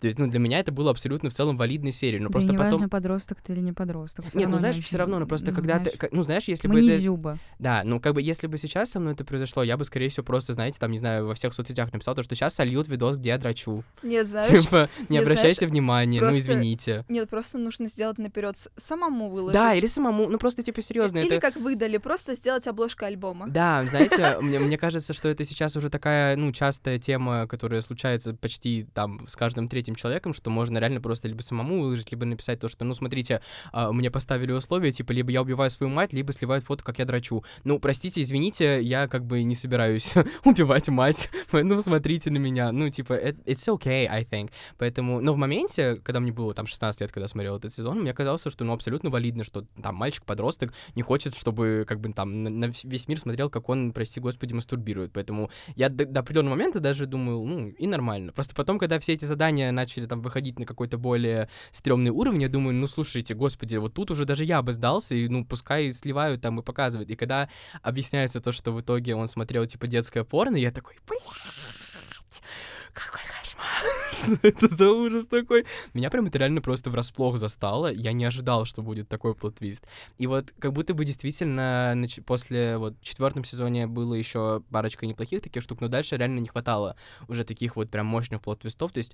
S1: То есть, ну, для меня это было абсолютно в целом валидной серией. Но
S3: Да
S1: просто
S3: неважно,
S1: потом...
S3: подросток ты или не подросток. всё
S1: Нет, ну знаешь, все равно, ну просто
S3: ну,
S1: когда
S3: знаешь,
S1: ты, ну знаешь, если
S3: мы
S1: бы
S3: не
S1: это,
S3: Зюба.
S1: да, ну как бы если бы сейчас со мной это произошло, я бы скорее всего просто, знаете, там не знаю, во всех соцсетях написал то, что сейчас сольют видос, где я драчу,
S2: Нет, знаешь,
S1: типа не
S2: нет,
S1: обращайте
S2: знаешь,
S1: внимания, ну
S2: просто
S1: извините.
S2: нет, просто нужно сделать наперед, самому выложить.
S1: Да, или самому, ну просто типа серьезно,
S2: Или
S1: это
S2: как выдали, просто сделать обложку альбома.
S1: Да, знаете, мне, мне кажется, что это сейчас уже такая, ну, частая тема, которая случается почти там с каждым третьим человеком, что можно реально просто либо самому выложить, либо написать то, что, ну, смотрите, а, мне поставили условия, типа, либо я убиваю свою мать, либо сливают фото, как я драчу. Ну, простите, извините, я как бы не собираюсь убивать мать, ну, смотрите на меня. Ну, типа, it- it's okay, I think. Поэтому, но в моменте, когда мне было там 16 лет, когда смотрел этот сезон, мне казалось, что, ну, абсолютно валидно, что там мальчик-подросток не хочет, чтобы, как бы, там, на, весь мир смотрел, как он, прости господи, мастурбирует. Поэтому я до, до определенного момента даже думаю, ну, и нормально. Просто потом, когда все эти задания начали там выходить на какой-то более стрёмный уровень, я думаю, ну, слушайте, господи, вот тут уже даже я бы сдался, и, ну, пускай сливают там и показывают. И когда объясняется то, что в итоге он смотрел, типа, детское порно, я такой, блядь, какой кошмар, что это за ужас такой. Меня прям это реально просто врасплох застало, я не ожидал, что будет такой плот-твист. И вот как будто бы действительно после вот в четвертом сезоне было еще парочка неплохих таких штук, но дальше реально не хватало уже таких вот прям мощных плот-твистов, то есть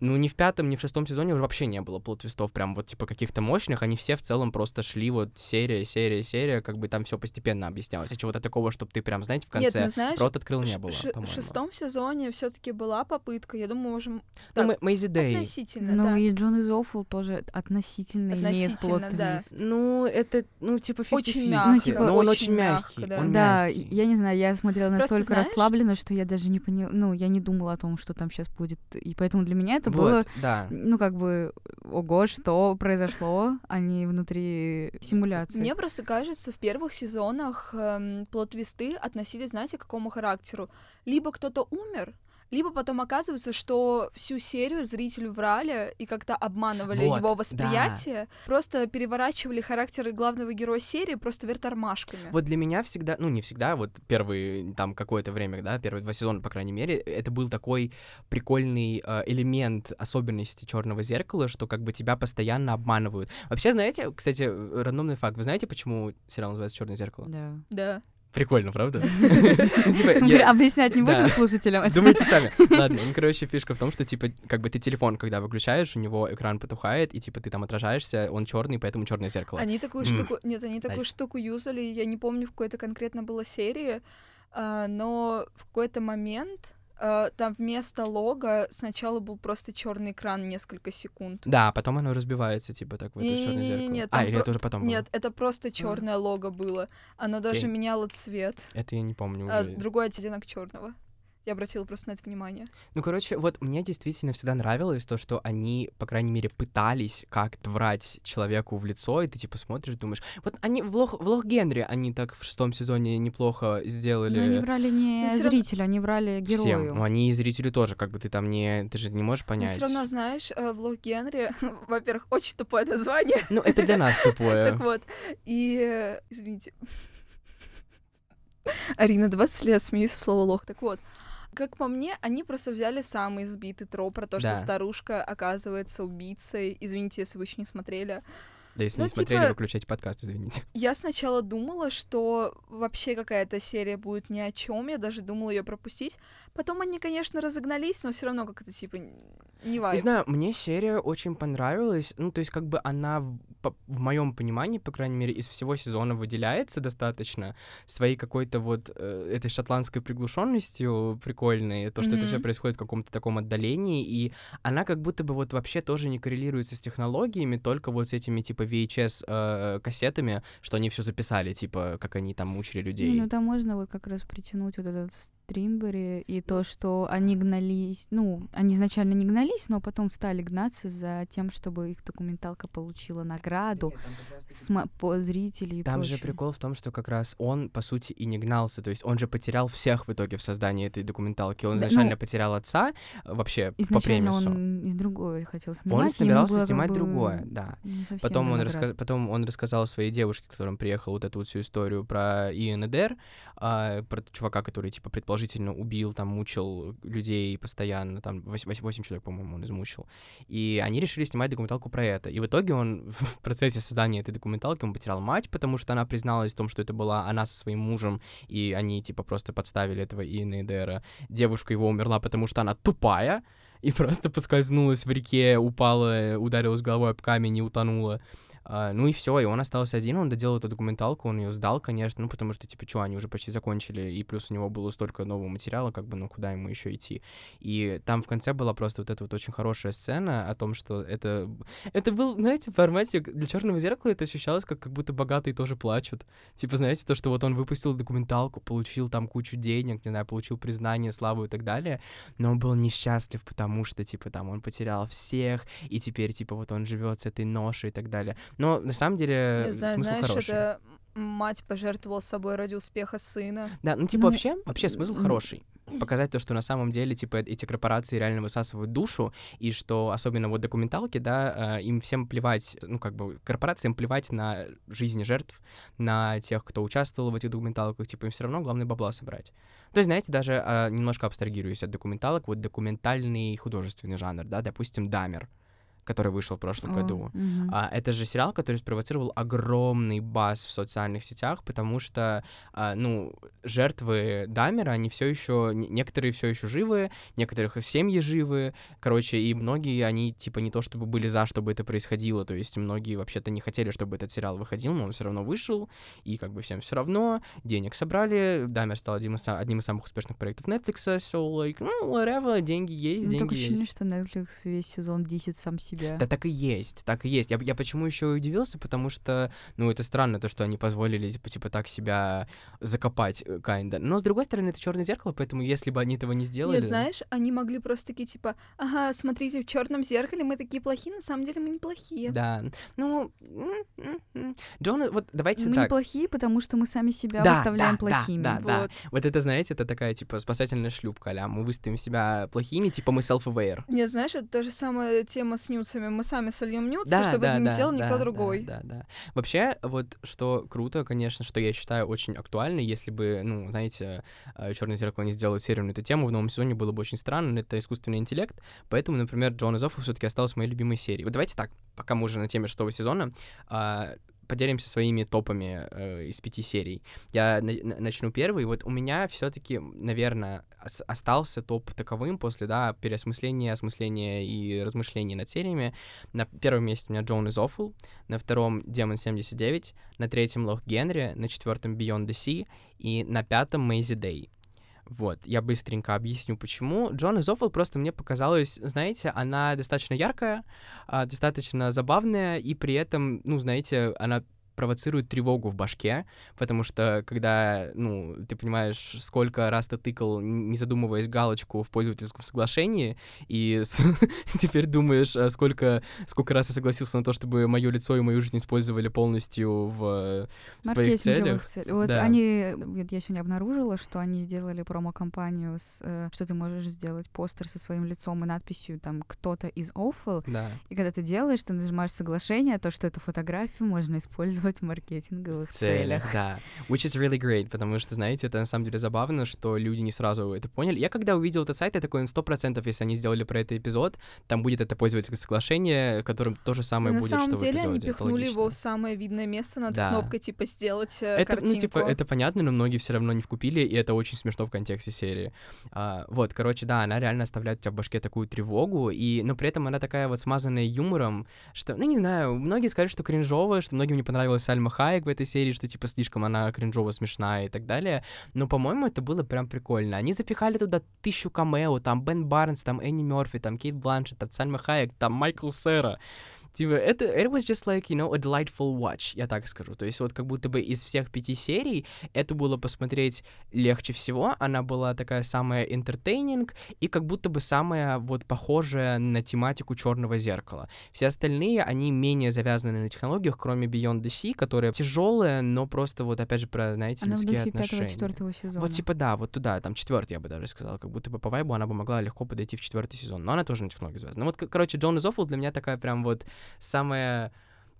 S1: ну, ни в пятом, ни в шестом сезоне вообще не было плот-твистов прям вот типа каких-то мощных, они все в целом просто шли вот серия, серия, серия, как бы там все постепенно объяснялось. А чего-то такого, чтобы ты прям, знаете, в
S2: Нет,
S1: конце
S2: ну знаешь,
S1: рот открыл, не было,
S2: в шестом сезоне все-таки была попытка, я думаю, можем
S1: Ну,
S2: так,
S1: Мэйзи Дэй.
S2: относительно,
S3: Ну
S2: да.
S3: и Джон из Awful тоже относительно, имеет
S2: Относительно, да.
S3: плот-твист.
S1: Ну, это, ну, типа 50
S2: Очень
S3: мягко,
S1: Ну,
S3: типа,
S1: но он
S2: очень
S1: очень
S2: мягко,
S1: мягкий.
S2: да.
S1: он
S3: Да,
S1: мягкий.
S3: я не знаю, я смотрела
S2: Просто
S3: настолько
S2: знаешь-
S3: расслабленно, что я даже не поняла, ну, я не думала о том, что там сейчас будет. И поэтому для меня это было,
S1: Вот, да.
S3: ну, как бы, ого, что произошло, а не внутри симуляции.
S2: Мне просто кажется, в первых сезонах эм, плот-твисты относились, знаете, к какому характеру? Либо кто-то умер, либо потом оказывается, что всю серию зрителю врали и как-то обманывали
S1: Вот,
S2: его
S1: да.
S2: восприятие, просто переворачивали характеры главного героя серии просто вверх тормашками.
S1: Вот для меня всегда, ну не всегда, вот первые там какое-то время, да, первые два сезона, по крайней мере, это был такой прикольный э, элемент особенности черного зеркала, что как бы тебя постоянно обманывают. Вообще, знаете, кстати, э, рандомный факт, вы знаете, почему сериал называется Черное зеркало?
S3: Да.
S2: Да.
S1: Прикольно, правда? Ну, типа,
S3: Объяснять не будем слушателям.
S1: Думайте сами. Ладно, ну, короче, фишка в том, что, типа, как бы ты телефон, когда выключаешь, у него экран потухает, и, типа, ты там отражаешься, он черный, поэтому черное зеркало.
S2: Они такую штуку... Нет, они такую штуку юзали, я не помню, в какой-то конкретно было серии, а, но в какой-то момент там вместо лога сначала был просто черный экран несколько секунд.
S1: Да, потом оно разбивается, типа, так, в это черное
S2: Не-не-не-не,
S1: зеркало.
S2: нет,
S1: А, или
S2: про-
S1: это уже потом было?
S2: Нет, это просто черное лого было. Оно даже
S1: Окей.
S2: меняло цвет.
S1: Это я не помню
S2: А
S1: уже.
S2: другой оттенок черного. Я обратила просто на это внимание.
S1: Ну, короче, вот мне действительно всегда нравилось то, что они, по крайней мере, пытались как-то врать человеку в лицо, и ты, типа, смотришь, думаешь... Вот они в Лох, в Лох Генри они так в шестом сезоне неплохо сделали...
S3: Но они врали не
S2: всё равно-
S3: зрителю, они врали
S1: Всем.
S3: герою.
S1: Ну, они и зрителю тоже, как бы ты там не... Ты же не можешь
S2: Но
S1: понять.
S2: все равно, знаешь, э, влог Генри, во-первых, очень тупое название.
S1: Ну, это для нас тупое.
S2: Так вот, и... э, Извините. Арина, 20 лет, смеюсь со слова лох. Так вот, как по мне, они просто взяли самый избитый троп про то, что
S1: Да.
S2: старушка оказывается убийцей. Извините, если вы еще не смотрели.
S1: Да, если
S2: Ну,
S1: не смотрели,
S2: типа-
S1: выключайте подкаст, извините.
S2: Я сначала думала, что вообще какая-то серия будет ни о чем. Я даже думала ее пропустить. Потом они, конечно, разогнались, но все равно как-то типа не
S1: Не
S2: вайб.
S1: знаю, мне серия очень понравилась. Ну, то есть, как бы она, в, по- в моем понимании, по крайней мере, из всего сезона выделяется достаточно своей какой-то вот э, этой шотландской приглушенностью прикольной, то, что это все происходит в каком-то таком отдалении, и она как будто бы вот вообще тоже не коррелируется с технологиями, только вот с этими типа VHS э, кассетами, что они все записали, типа, как они там мучили людей.
S3: Ну там можно вот как раз притянуть вот этот Стримбери и то, что они гнались, ну, они изначально не гнались, но потом стали гнаться за тем, чтобы их документалка получила награду сма- по зрителей
S1: Там же
S3: прочее.
S1: прикол в том, что как раз он, по сути, и не гнался. То есть он же потерял всех в итоге в создании этой документалки. Он
S3: Да,
S1: изначально
S3: ну,
S1: потерял отца э, вообще по
S3: Изначально
S1: премису.
S3: он из другого хотел снимать.
S1: Он собирался
S3: как
S1: снимать
S3: бы
S1: другое, да. Потом он, раска- потом он рассказал своей девушке, которым приехал вот эту вот всю историю про ИНДР, а, про чувака, который, типа, предположительно убил, там, мучил людей постоянно, там, 8, 8 человек, по-моему, он измучил. И они решили снимать документалку про это. И в итоге он в процессе создания этой документалки, он потерял мать, потому что она призналась в том, что это была она со своим мужем, и они, типа, просто подставили этого Иена Эдера. Девушка его умерла, потому что она тупая, и просто поскользнулась в реке, упала, ударилась головой об камень и утонула. А, ну и все, и он остался один, он доделал эту документалку, он ее сдал, конечно, ну потому что, типа, что, они уже почти закончили, и плюс у него было столько нового материала, как бы, ну куда ему еще идти. И там в конце была просто вот эта вот очень хорошая сцена о том, что это... Это был, знаете, в формате для черного зеркала это ощущалось, как, как будто богатые тоже плачут. Типа, знаете, то, что вот он выпустил документалку, получил там кучу денег, не знаю, получил признание, славу и так далее, но он был несчастлив, потому что, типа, там он потерял всех, и теперь, типа, вот он живет с этой ношей и так далее. Но на самом деле
S2: Не знаю,
S1: смысл
S2: знаешь,
S1: хороший.
S2: это мать пожертвовала собой ради успеха сына.
S1: Да, ну типа
S3: Ну,
S1: вообще, вообще смысл хороший. Показать то, что на самом деле, типа, эти корпорации реально высасывают душу, и что особенно вот документалки, да, э, им всем плевать, ну, как бы, корпорациям плевать на жизни жертв, на тех, кто участвовал в этих документалках, типа, им все равно главное бабла собрать. То есть, знаете, даже э, немножко абстрагируюсь от документалок, вот документальный художественный жанр, да, допустим, Дамер, который вышел в прошлом
S3: О,
S1: году.
S3: мгм.
S1: А, это же сериал, который спровоцировал огромный бас в социальных сетях, потому что, а, ну, жертвы Дамера, они все еще, некоторые все еще живы, некоторых семьи живы, короче, и многие, они, типа, не то чтобы были за, чтобы это происходило, то есть многие вообще-то не хотели, чтобы этот сериал выходил, но он все равно вышел, и как бы всем все равно, денег собрали, Дамер стал одним из, одним из самых успешных проектов Netflix, so, like, ну, whatever, деньги есть,
S3: Ну,
S1: деньги
S3: такое
S1: есть.
S3: ощущение, что Netflix весь сезон десит сам себя.
S1: Да так и есть, так и есть. Я, я почему еще удивился, потому что, ну, это странно, то, что они позволили, типа, типа так себя закопать, э, kinda. Но, с другой стороны, это черное зеркало, поэтому если бы они этого не сделали...
S2: Нет, знаешь, они могли просто такие типа, ага, смотрите, в черном зеркале мы такие плохие, на самом деле мы неплохие.
S1: Да, ну. Джон, вот давайте
S3: Мы
S1: так.
S3: неплохие, потому что мы сами себя
S1: Да,
S3: выставляем
S1: да, да,
S3: плохими.
S1: да, да.
S2: Вот.
S1: Вот это, знаете, это такая, типа, спасательная шлюпка, а мы выставим себя плохими, типа, мы self-aware.
S2: Нет, знаешь, это та же самая тема с нюцами. Мы сами сольем нюцы,
S1: Да,
S2: чтобы
S1: да,
S2: это не
S1: да,
S2: сделал
S1: да,
S2: никто
S1: да,
S2: другой.
S1: Да, да, Вообще, вот что круто, конечно, что я считаю очень актуально, если бы, ну, знаете, Черное зеркало не сделало серию на эту тему, в новом сезоне было бы очень странно, но это искусственный интеллект, поэтому, например, Джон Изоффа все-таки осталась моей любимой серией. Вот давайте так, пока мы уже на теме шестого сезона, а, поделимся своими топами э, из пяти серий. Я на- на- начну первый. Вот у меня все-таки, наверное, ос- остался топ таковым после, да, переосмысления, осмысления и размышлений над сериями. На первом месте у меня Джон из Awful, на втором Демон 79, на третьем Лох Генри, на четвертом Beyond the Sea и на пятом Мейзи Дэй. Вот, я быстренько объясню, почему. Джон из Awful просто мне показалось, знаете, она достаточно яркая, а, достаточно забавная, и при этом, ну, знаете, она провоцирует тревогу в башке, потому что когда, ну, ты понимаешь, сколько раз ты тыкал, не задумываясь, галочку в пользовательском соглашении, и теперь думаешь, а сколько, сколько раз я согласился на то, чтобы мое лицо и мою жизнь использовали полностью в э, своих целях.
S3: Вот
S1: Да.
S3: они, вот я сегодня обнаружила, что они сделали промо-компанию, с, э, что ты можешь сделать постер со своим лицом и надписью там «Кто-то из Awful»,
S1: Да.
S3: и когда ты делаешь, ты нажимаешь соглашение, то, что эту фотографию можно использовать в маркетинговых целях.
S1: Да. Which is really great, потому что, знаете, это на самом деле забавно, что люди не сразу это поняли. Я когда увидел этот сайт, я такой, ну, сто процентов, если они сделали про это эпизод, там будет это пользовательское соглашение, которым то же самое
S2: Но на
S1: будет,
S2: самом
S1: что в
S2: деле они
S1: эпизоде. Это
S2: пихнули его в самое видное место над
S1: Да.
S2: кнопкой типа сделать э,
S1: Это,
S2: картинку.
S1: ну, типа, это понятно, но многие все равно не вкупили, и это очень смешно в контексте серии. А, вот, короче, да, она реально оставляет у тебя в башке такую тревогу, и, но при этом она такая вот смазанная юмором, что, ну, не знаю, многие сказали, что кринжовая, что многим не Сальма Хайек в этой серии, что, типа, слишком она кринжово смешная и так далее, но, по-моему, это было прям прикольно. Они запихали туда тысячу камео, там Бен Барнс, там Энни Мерфи, там Кейт Бланшет, там Сальма Хайек, там Майкл Сера. Типа, это, it was just like, you know, a delightful watch, я так скажу. То есть вот как будто бы из всех пяти серий эту было посмотреть легче всего. Она была такая самая entertaining и как будто бы самая вот похожая на тематику черного зеркала. Все остальные, они менее завязаны на технологиях, кроме Beyond the Sea, которая тяжелая, но просто вот опять же про, знаете,
S3: Она
S1: людские отношения.
S3: сезона.
S1: Вот типа да, вот туда, там четвертый, я бы даже сказал, как будто бы по вайбу она бы могла легко подойти в четвертый сезон, но она тоже на технологии завязана. Ну вот, короче, Джон из для меня такая прям вот самая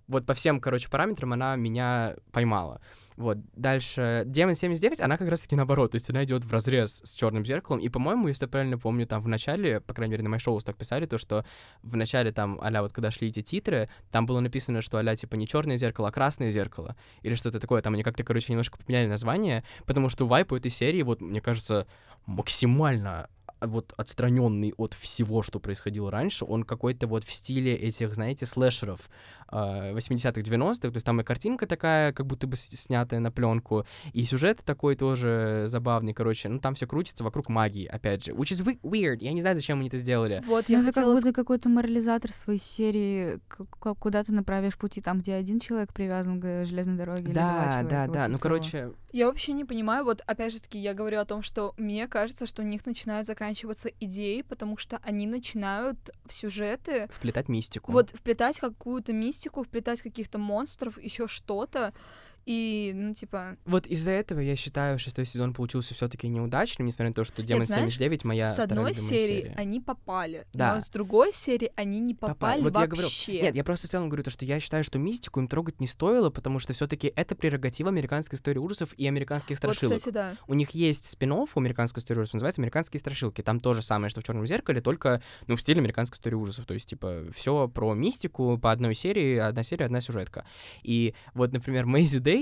S1: вот по всем, короче, параметрам она меня поймала. Вот. Дальше Демон 79, она как раз-таки наоборот, то есть она идет в разрез с черным зеркалом. И, по-моему, если я правильно помню, там в начале, по крайней мере, на шоу так писали, то, что в начале там, аля, вот когда шли эти титры, там было написано, что аля, типа, не черное зеркало, а красное зеркало. Или что-то такое. Там они как-то, короче, немножко поменяли название, потому что вайп у этой серии, вот, мне кажется, максимально вот отстраненный от всего, что происходило раньше, он какой-то вот в стиле этих, знаете, слэшеров 80-х, 90-х, то есть там и картинка такая, как будто бы снятая на пленку, и сюжет такой тоже забавный, короче, ну там все крутится вокруг магии, опять же, which is weird, я не знаю, зачем они это сделали.
S3: Вот, ну, я это хотела... как будто какой-то морализаторство из серии, куда ты направишь пути, там, где один человек привязан к железной дороге,
S1: да,
S3: или два
S1: Да, да, да, ну, короче...
S2: Я вообще не понимаю, вот, опять же таки, я говорю о том, что мне кажется, что у них начинают заканчиваться идеи, потому что они начинают в сюжеты...
S1: Вплетать мистику.
S2: Вот, вплетать какую-то мистику, мистику, вплетать каких-то монстров, еще что-то. И, ну, типа...
S1: Вот из-за этого я считаю, шестой сезон получился все таки неудачным, несмотря на то, что Демон 79 моя
S2: С одной серии
S1: серия.
S2: они попали, да. но с другой серии они не попали, попали. Вот
S1: вообще. Я говорю, нет, я просто в целом говорю то, что я считаю, что мистику им трогать не стоило, потому что все таки это прерогатива американской истории ужасов и американских страшилок.
S2: Вот, кстати, да.
S1: У них есть спин у американской истории ужасов, называется «Американские страшилки». Там то же самое, что в черном зеркале, только, ну, в стиле американской истории ужасов. То есть, типа, все про мистику по одной серии, одна серия, одна сюжетка. И вот, например, Мэйзи Дэй,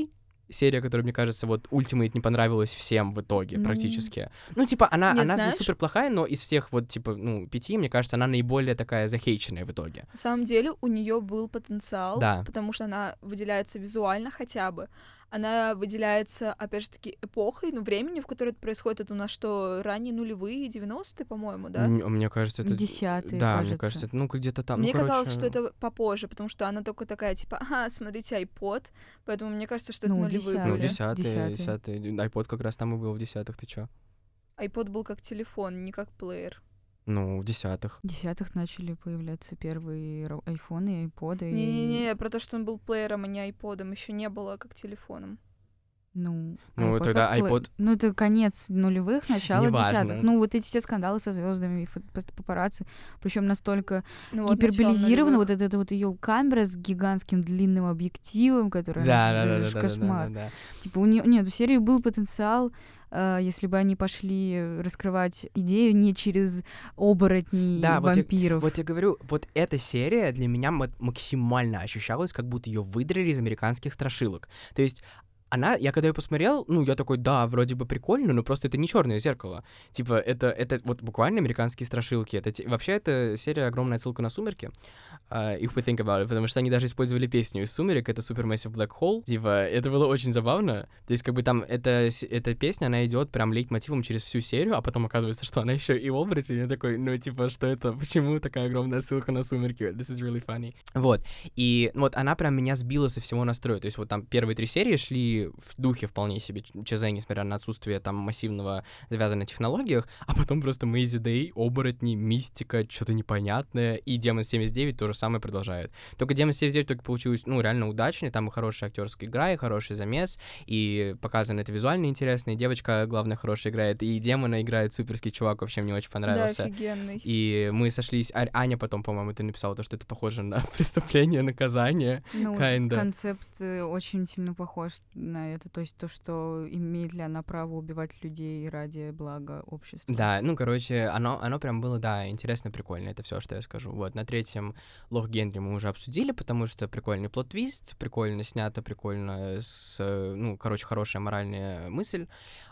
S1: серия, которая, мне кажется, вот Ultimate не понравилась всем в итоге, mm. практически. Ну, типа, она, не, она знаешь... супер плохая, но из всех вот, типа, ну, пяти, мне кажется, она наиболее такая захейченная в итоге.
S2: На самом деле, у нее был потенциал, да. потому что она выделяется визуально хотя бы она выделяется, опять же таки, эпохой, ну, времени, в которой это происходит. Это у нас что, ранние нулевые, 90-е, по-моему, да?
S1: Мне кажется, это...
S3: Десятые,
S1: Да,
S3: кажется.
S1: мне кажется, это, ну, где-то там.
S2: Мне
S1: ну,
S2: казалось, что это попозже, потому что она только такая, типа, ага, смотрите, iPod, поэтому мне кажется, что это ну, нулевые
S1: Ну, десятые, десятые. iPod как раз там и был в десятых, ты чё?
S2: iPod был как телефон, не как плеер.
S1: Ну, в десятых.
S3: В десятых начали появляться первые айфоны, айподы.
S2: Не-не-не, и... про то, что он был плеером, а не айподом, еще не было как телефоном.
S3: Ну,
S1: ну тогда iPod...
S3: Ну, это конец нулевых, начало десятых. Ну, вот эти все скандалы со звездами папарацци, причем настолько ну, гиперболизировано, вот эта вот ее камера с гигантским длинным объективом, которая
S1: да, да, да, да,
S3: кошмар.
S1: Да, да, да, да.
S3: Типа у нее, нет, у серии был потенциал Uh, если бы они пошли раскрывать идею не через оборотней да, вампиров.
S1: Вот я, вот я говорю, вот эта серия для меня максимально ощущалась, как будто ее выдрали из американских страшилок. То есть она, я когда ее посмотрел, ну, я такой, да, вроде бы прикольно, но просто это не черное зеркало. Типа, это, это вот буквально американские страшилки. Это, вообще, это серия огромная отсылка на «Сумерки», uh, if we think about it, потому что они даже использовали песню из «Сумерек», это Supermassive Black Hole. Типа, это было очень забавно. То есть, как бы там, эта, эта песня, она идет прям лейтмотивом через всю серию, а потом оказывается, что она еще и оборотень. Я такой, ну, типа, что это? Почему такая огромная ссылка на «Сумерки»? This is really funny. Вот. И вот она прям меня сбила со всего настроя. То есть, вот там первые три серии шли в духе вполне себе ЧЗ, несмотря на отсутствие там массивного завязанного на технологиях, а потом просто Мейзи Дэй, оборотни, мистика, что-то непонятное, и Демон 79 то же самое продолжает. Только Демон 79 только получилось, ну, реально удачнее, там и хорошая актерская игра, и хороший замес, и показано это визуально интересно, и девочка, главное, хорошая играет, и Демона играет суперский чувак, вообще мне очень понравился.
S2: Да, офигенный.
S1: И мы сошлись, а, Аня потом, по-моему, ты написала то, что это похоже на преступление, наказание,
S3: ну, kinda. концепт э, очень сильно похож на это, то есть то, что имеет ли она право убивать людей ради блага общества.
S1: Да, ну, короче, оно, оно прям было, да, интересно, прикольно, это все, что я скажу. Вот, на третьем Лох Генри мы уже обсудили, потому что прикольный плот-твист, прикольно снято, прикольно, с, ну, короче, хорошая моральная мысль.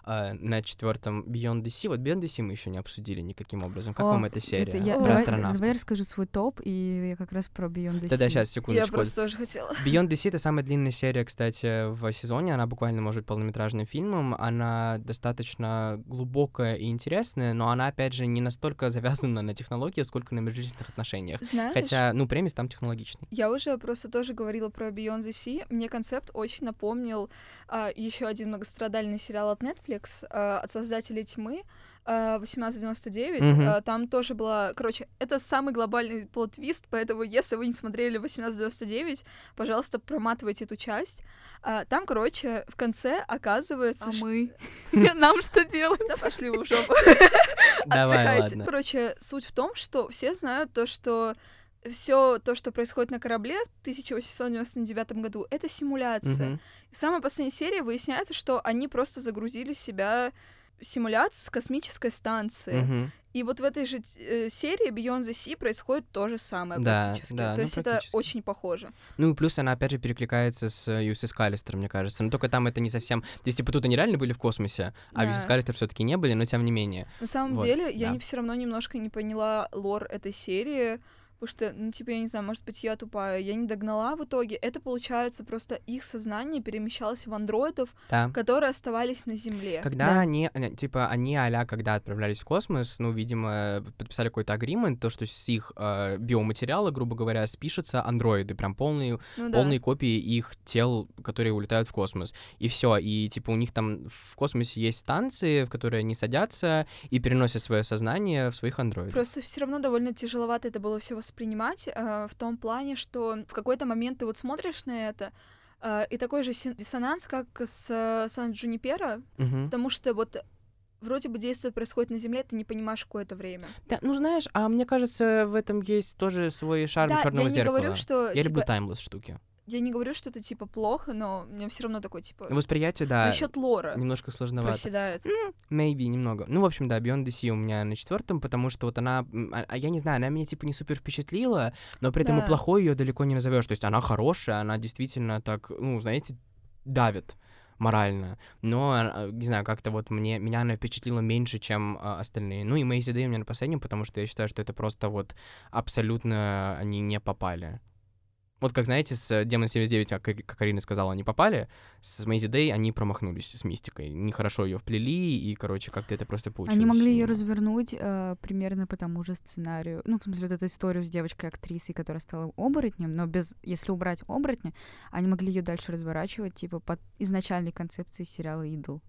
S1: А, на четвертом Beyond the Sea, вот Beyond the Sea мы еще не обсудили никаким образом. Как О, вам эта серия? Это
S3: я... Про давай, давай я расскажу свой топ, и я как раз про Beyond the Sea.
S1: Да-да, сейчас, секундочку.
S2: Я просто тоже хотела.
S1: Beyond the Sea — это самая длинная серия, кстати, в сезоне, она буквально может быть полнометражным фильмом, она достаточно глубокая и интересная, но она, опять же, не настолько завязана на технологии, сколько на межличностных отношениях.
S2: Знаешь,
S1: Хотя, ну, премис там технологичный.
S2: Я уже просто тоже говорила про Beyond the Sea. Мне концепт очень напомнил а, еще один многострадальный сериал от Netflix а, от создателей тьмы. 1899, mm-hmm. uh, там тоже была, короче, это самый глобальный плод-твист, поэтому если вы не смотрели 1899, пожалуйста, проматывайте эту часть. Uh, там, короче, в конце оказывается...
S3: А мы? Нам что делать?
S2: Да пошли в жопу.
S1: Давай, ладно.
S2: Короче, суть в том, что все знают то, что все то, что происходит на корабле в 1899 году, это симуляция.
S1: Мгм.
S2: И в самой последней серии выясняется, что они просто загрузили себя симуляцию с космической станции.
S1: Мгм.
S2: И вот в этой же э, серии Beyond the Sea происходит то же самое
S1: Да,
S2: практически.
S1: да,
S2: то
S1: ну,
S2: есть это
S1: практически.
S2: очень похоже.
S1: Ну и плюс она опять же перекликается с э, USS Callister, мне кажется. Но только там это не совсем... То есть, типа, тут они реально были в космосе, а
S2: Да.
S1: USS Callister все таки не были, но тем не менее.
S2: На самом
S1: Вот,
S2: деле, я
S1: да.
S2: не все равно немножко не поняла лор этой серии. Потому что, ну, типа, я не знаю, может быть, я тупая. Я не догнала в итоге. Это, получается, просто их сознание перемещалось в андроидов,
S1: Да.
S2: которые оставались на Земле.
S1: Когда
S3: Да.
S1: они, э, типа, они а когда отправлялись в космос, ну, видимо, подписали какой-то агримент, то, что с их э, биоматериала, грубо говоря, спишутся андроиды, прям полные,
S2: Ну да.
S1: полные копии их тел, которые улетают в космос. И все. И, типа, у них там в космосе есть станции, в которые они садятся и переносят свое сознание в своих андроидов.
S2: Просто все равно довольно тяжеловато это было все воспринимать э, в том плане, что в какой-то момент ты вот смотришь на это, э, и такой же диссонанс, как с э, Сан Джунипера,
S1: Мгм.
S2: потому что вот вроде бы действие происходит на Земле, ты не понимаешь какое-то время.
S1: Да, ну знаешь, а мне кажется, в этом есть тоже свой шарм
S2: да,
S1: черного
S2: я не
S1: зеркала.
S2: говорю, что
S1: Я
S2: типа,
S1: люблю таймлесс штуки.
S2: Я не говорю, что это типа плохо, но мне все равно такой типа
S1: Восприятие, да,
S2: насчет лора
S1: немножко сложновато.
S2: проседает.
S1: Maybe немного. Ну, в общем, да, Beyond Sea у меня на четвертом, потому что вот она, а, а я не знаю, она меня типа не супер впечатлила, но при этом и
S2: Да.
S1: плохой ее далеко не назовешь. То есть она хорошая, она действительно так, ну, знаете, давит морально. Но, а, не знаю, как-то вот мне, меня она впечатлила меньше, чем а, остальные. Ну и Мэйзи Дэй у меня на последнем, потому что я считаю, что это просто вот абсолютно они не попали. Вот как, знаете, с Демон 79, как, как Арина сказала, они попали, с Мэйзи Дэй они промахнулись с мистикой. Нехорошо ее вплели, и, короче, как-то это просто получилось.
S3: Они могли ее
S1: Ну,
S3: развернуть э, примерно по тому же сценарию. Ну, в смысле, вот эту историю с девочкой-актрисой, которая стала оборотнем, но без, если убрать оборотня, они могли ее дальше разворачивать, типа, под изначальной концепцией сериала «Идол».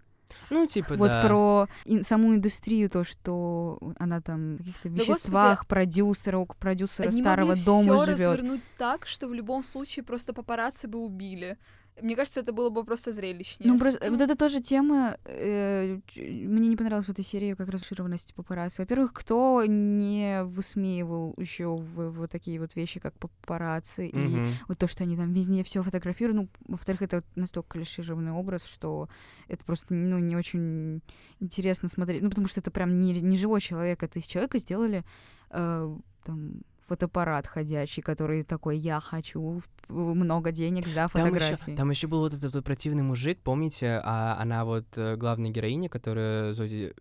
S1: Ну, типа,
S3: Вот
S1: да.
S3: про ин- саму индустрию, то, что она там в каких-то
S2: Да, господи,
S3: веществах, продюсера, у продюсера
S2: Они
S3: старого
S2: могли
S3: дома
S2: все
S3: живет.
S2: развернуть так, что в любом случае просто папарацци бы убили. Мне кажется, это было бы просто зрелищнее.
S3: Ну, просто вот это тоже тема. э, мне не понравилась в этой серии как расширенность папарацци. Во-первых, кто не высмеивал еще в, вот такие вот вещи, как папарацци, и
S1: Мгм.
S3: вот то, что они там везде все фотографируют. Ну, во-вторых, это вот настолько клишированный образ, что это просто, ну, не очень интересно смотреть. Ну, потому что это прям не, не живой человек. Это из человека сделали э, там фотоаппарат ходячий, который такой, я хочу много денег за
S1: Там еще,
S3: фотографии.
S1: там еще был вот этот вот противный мужик, помните, а она вот э, главная героиня, которая Зози...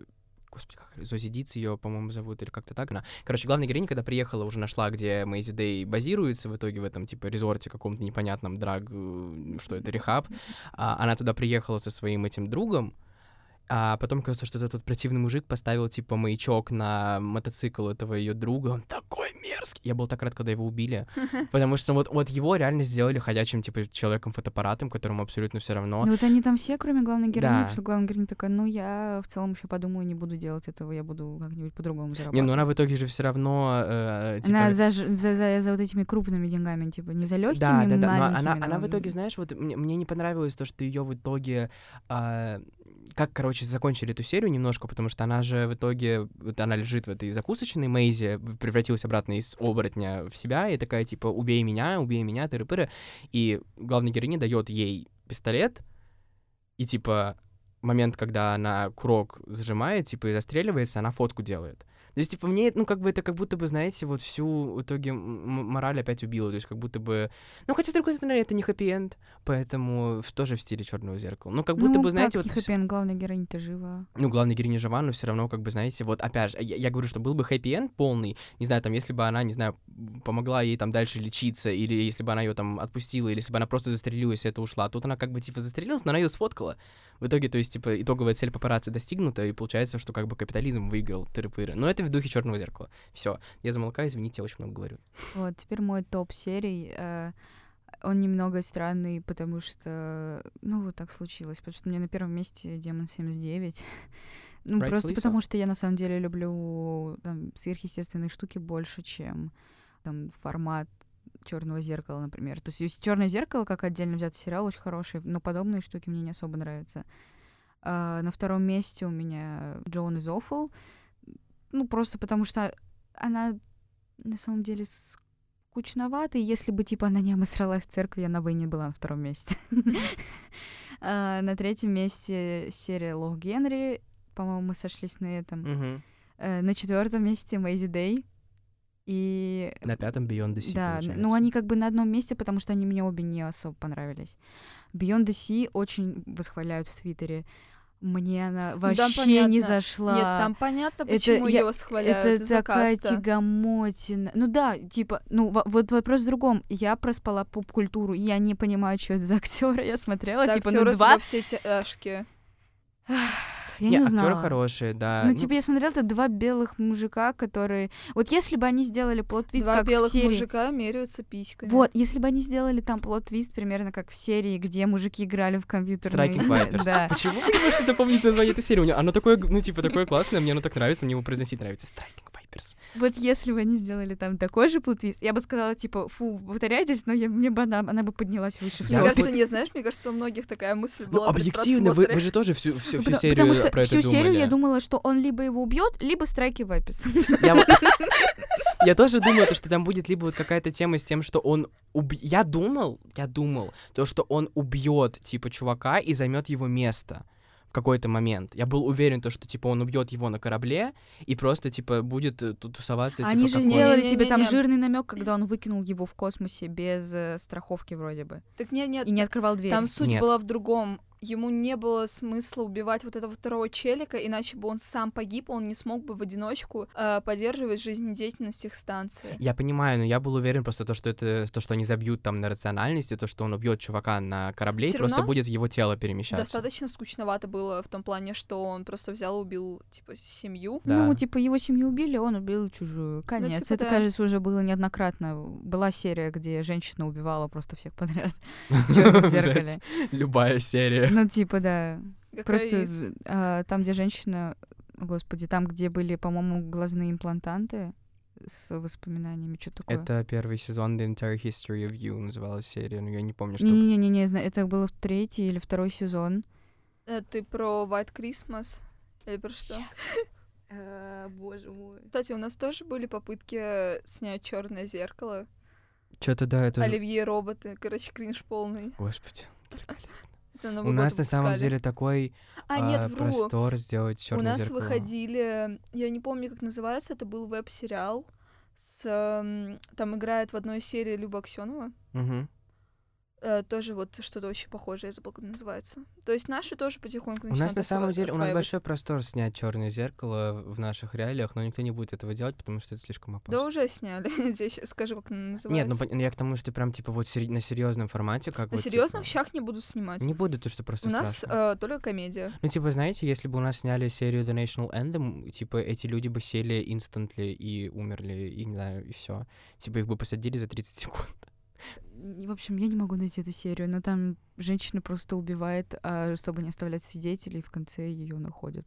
S1: Господи, как Зози Диц ее, по-моему, зовут, или как-то так она. Короче, главная героиня, когда приехала, уже нашла, где Мэйзи Дэй базируется в итоге в этом, типа, резорте каком-то непонятном, драг, э, что это, рехаб. А, она туда приехала со своим этим другом, а потом кажется, что этот противный мужик поставил, типа, маячок на мотоцикл этого ее друга. Он такой мерзкий. Я был так рад, когда его убили. Потому что вот, вот его реально сделали ходячим, типа, человеком-фотоаппаратом, которому абсолютно все равно.
S3: Ну вот они там все, кроме главной героини,
S1: Да.
S3: потому что главная героиня такая, ну я в целом еще подумаю, не буду делать этого, я буду как-нибудь по-другому зарабатывать.
S1: Не, ну она в итоге же все равно, э, типа...
S3: Она за, за, за, за вот этими крупными деньгами, типа, не за легкими
S1: да, да, да, но она, она в
S3: но-
S1: итоге, знаешь, вот мне, мне не понравилось то, что ее в итоге, а, как, короче, закончили эту серию немножко, потому что она же в итоге, вот она лежит в этой закусочной, Мэйзи превратилась обратно из оборотня в себя, и такая, типа, убей меня, убей меня, тыры-пыры, и главная героиня дает ей пистолет, и, типа, момент, когда она курок зажимает, типа, и застреливается, она фотку делает. То есть, типа, мне, ну, как бы это как будто бы, знаете, вот всю в итоге мораль опять убила. То есть, как будто бы... Ну, хотя, с другой стороны, это не хэппи-энд, поэтому в, тоже в стиле черного зеркала. Ну, как будто
S3: ну,
S1: бы, знаете, вот...
S3: не
S1: всё-
S3: главная героиня-то жива.
S1: Ну, главная героиня жива, но все равно, как бы, знаете, вот опять же, я, я говорю, что был бы хэппи-энд полный, не знаю, там, если бы она, не знаю, помогла ей там дальше лечиться, или если бы она ее там отпустила, или если бы она просто застрелилась и это ушла. Тут она как бы, типа, застрелилась, но она ее сфоткала. В итоге, то есть, типа, итоговая цель папарацци достигнута, и получается, что как бы капитализм выиграл тыры-пыры. Но это в духе черного зеркала. Все, я замолкаю, извините, я очень много говорю.
S3: Вот, теперь мой топ серий. э, он немного странный, потому что, ну, вот так случилось, потому что у меня на первом месте Демон 79. Ну,
S1: Rightfully
S3: просто
S1: so.
S3: потому что я на самом деле люблю там, сверхъестественные штуки больше, чем там формат черного зеркала, например. То есть черное зеркало, как отдельно взятый сериал, очень хороший, но подобные штуки мне не особо нравятся. А, на втором месте у меня Джоан из Awful. Ну, просто потому что она на самом деле скучноватый. Если бы, типа, она не обосралась в церкви, она бы и не была на втором месте. А, на третьем месте серия Лох Генри. По-моему, мы сошлись на этом. Э, На четвертом месте Мэйзи Дэй. И
S1: На пятом Beyond the Sea,
S3: да,
S1: получается.
S3: ну они как бы на одном месте, потому что они мне обе не особо понравились. Beyond the Sea очень восхваляют в Твиттере. Мне она вообще не зашла.
S2: Нет, там понятно, почему ее восхваляют
S3: Это
S2: из-за
S3: такая
S2: каста.
S3: тягомотина. Ну да, типа, ну во- вот вопрос в другом. Я проспала поп-культуру, я не понимаю, что это за актеры. Я смотрела,
S2: Так,
S3: типа, ну два.
S2: все тяжкие.
S3: Я
S1: не,
S3: не
S1: актеры
S3: узнала.
S1: хорошие, да.
S3: Ну, типа, я смотрела, это два белых мужика, которые... Вот если бы они сделали plot
S2: twist,
S3: как
S2: белых
S3: в серии...
S2: мужика меряются письками.
S3: Вот, если бы они сделали там plot twist примерно как в серии, где мужики играли в компьютерные...
S1: Striking Vipers.
S3: Да.
S1: Почему вы не можете запомнить название этой серии? У неё- Оно такое, ну, типа, такое классное, мне оно так нравится, мне его произносить нравится. Striking Vipers.
S3: Вот если бы они сделали там такой же плод-твист, я бы сказала, типа, фу, повторяйтесь, но я, мне бы она, она бы поднялась выше.
S2: Мне кажется,
S1: вот-
S2: нет, знаешь, мне кажется, у многих такая мысль
S1: Ну,
S2: была
S1: объективно, вы, вы же тоже всю, всю, всю
S3: Потому,
S1: серию
S3: потому что
S1: про это
S3: всю серию
S1: думали.
S3: я думала, что он либо его убьет, либо страйки вайпис.
S1: Я, тоже думаю, то, что там будет либо вот какая-то тема с тем, что он уб... Я думал, я думал, то, что он убьет типа чувака и займет его место в какой-то момент. Я был уверен, то, что типа он убьет его на корабле и просто типа будет э, тут тусоваться.
S3: Они
S1: типа,
S3: же
S1: он.
S3: сделали себе там жирный намек, когда он выкинул его в космосе без э, страховки вроде бы.
S2: Так нет, нет,
S3: И не открывал дверь.
S2: там суть
S1: Нет.
S2: была в другом. Ему не было смысла убивать вот этого второго челика, иначе бы он сам погиб, он не смог бы в одиночку э, поддерживать жизнедеятельность их станции.
S1: Я понимаю, но я был уверен просто то, что это то, что они забьют там на рациональности, то, что он убьет чувака на корабле, и просто будет его тело перемещаться.
S2: Достаточно скучновато было в том плане, что он просто взял и убил, типа, семью.
S1: Да.
S3: Ну, типа, его семью убили, он убил чужую. Конец.
S2: типа,
S3: Это,
S2: да.
S3: кажется, уже было неоднократно. Была серия, где женщина убивала просто всех подряд в зеркале.
S1: Любая серия.
S3: Ну, типа, да.
S2: Какая
S3: Просто
S2: из-
S3: а, там, где женщина, господи, там, где были, по-моему, глазные имплантанты с воспоминаниями, что такое.
S1: Это первый сезон The Entire History of You называлась серия, но я не помню, что...
S3: Не-не-не, не знаю, это было в третий или второй сезон.
S2: Э, Ты про White Christmas? Или про что?
S3: Боже мой.
S2: Кстати, у нас тоже были попытки снять черное зеркало.
S1: Что-то да, это...
S2: Оливье роботы, короче, кринж полный.
S1: Господи.
S2: Это
S1: У
S2: Новый
S1: нас
S2: год
S1: на самом
S2: выпускали.
S1: деле такой
S2: А, нет,
S1: а,
S2: вру.
S1: простор сделать
S2: У
S1: черное
S2: нас
S1: зеркало.
S2: выходили, я не помню, как называется, это был веб-сериал. С, там играет в одной серии Люба Аксенова.
S1: Мгм.
S2: Э, тоже вот что-то очень похожее, я забыла, как называется. То есть наши тоже потихоньку
S1: У нас
S2: начинают
S1: на самом деле, у нас большой простор снять черное зеркало в наших реалиях, но никто не будет этого делать, потому что это слишком опасно.
S2: Да уже сняли. Здесь скажи, как называется.
S1: Нет, ну я к тому, что прям типа вот на серьезном формате, как
S2: На серьезных
S1: типа,
S2: щах не буду снимать.
S1: Не буду, то что просто
S2: У нас э, только комедия.
S1: Ну, типа, знаете, если бы у нас сняли серию The National Anthem, типа, эти люди бы сели инстантли и умерли, и, не знаю, и все. Типа, их бы посадили за 30 секунд.
S3: В общем, я не могу найти эту серию, но там женщина просто убивает, а, чтобы не оставлять свидетелей, в конце ее находят.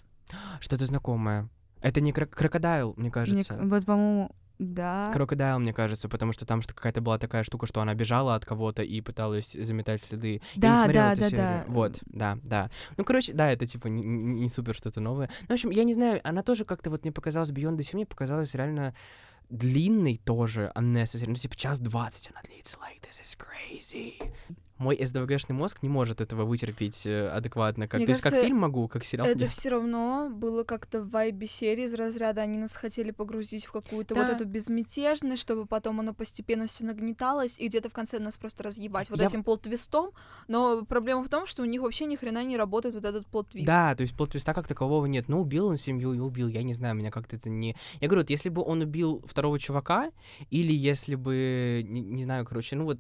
S1: Что-то знакомое. Это не крок- крокодайл, мне
S3: Мне
S1: кажется.
S3: к- вот, по-моему, да.
S1: Крокодайл, мне кажется, потому что там что какая-то была такая штука, что она бежала от кого-то и пыталась заметать следы. Я не
S3: Да, да,
S1: эту
S3: да,
S1: серию.
S3: да.
S1: Вот, да, да. Ну, короче, да, это типа не, не- не супер что-то новое. Ну, в общем, я не знаю, она тоже как-то вот мне показалась Beyond the Sea, мне показалась реально длинной тоже, unnecessary. Ну, типа, час двадцать она длится. Like, this is crazy. Мой СДВГшный мозг не может этого вытерпеть э, адекватно. Как,
S2: Мне
S1: то есть, как
S2: кажется,
S1: фильм могу, как сериал
S2: Это все равно было как-то в вайбе серии из разряда. Они нас хотели погрузить в какую-то вот
S1: Да.
S2: эту безмятежность, чтобы потом оно постепенно все нагнеталось, и где-то в конце нас просто разъебать вот
S1: Я-
S2: этим plot twist ом. Но проблема в том, что у них вообще ни хрена не работает вот этот plot twist.
S1: Да, то есть plot twist а как такового нет. Ну, убил он семью и убил, я не знаю, меня как-то это не... Я говорю, вот если бы он убил второго чувака, или если бы, не, не знаю, короче, ну вот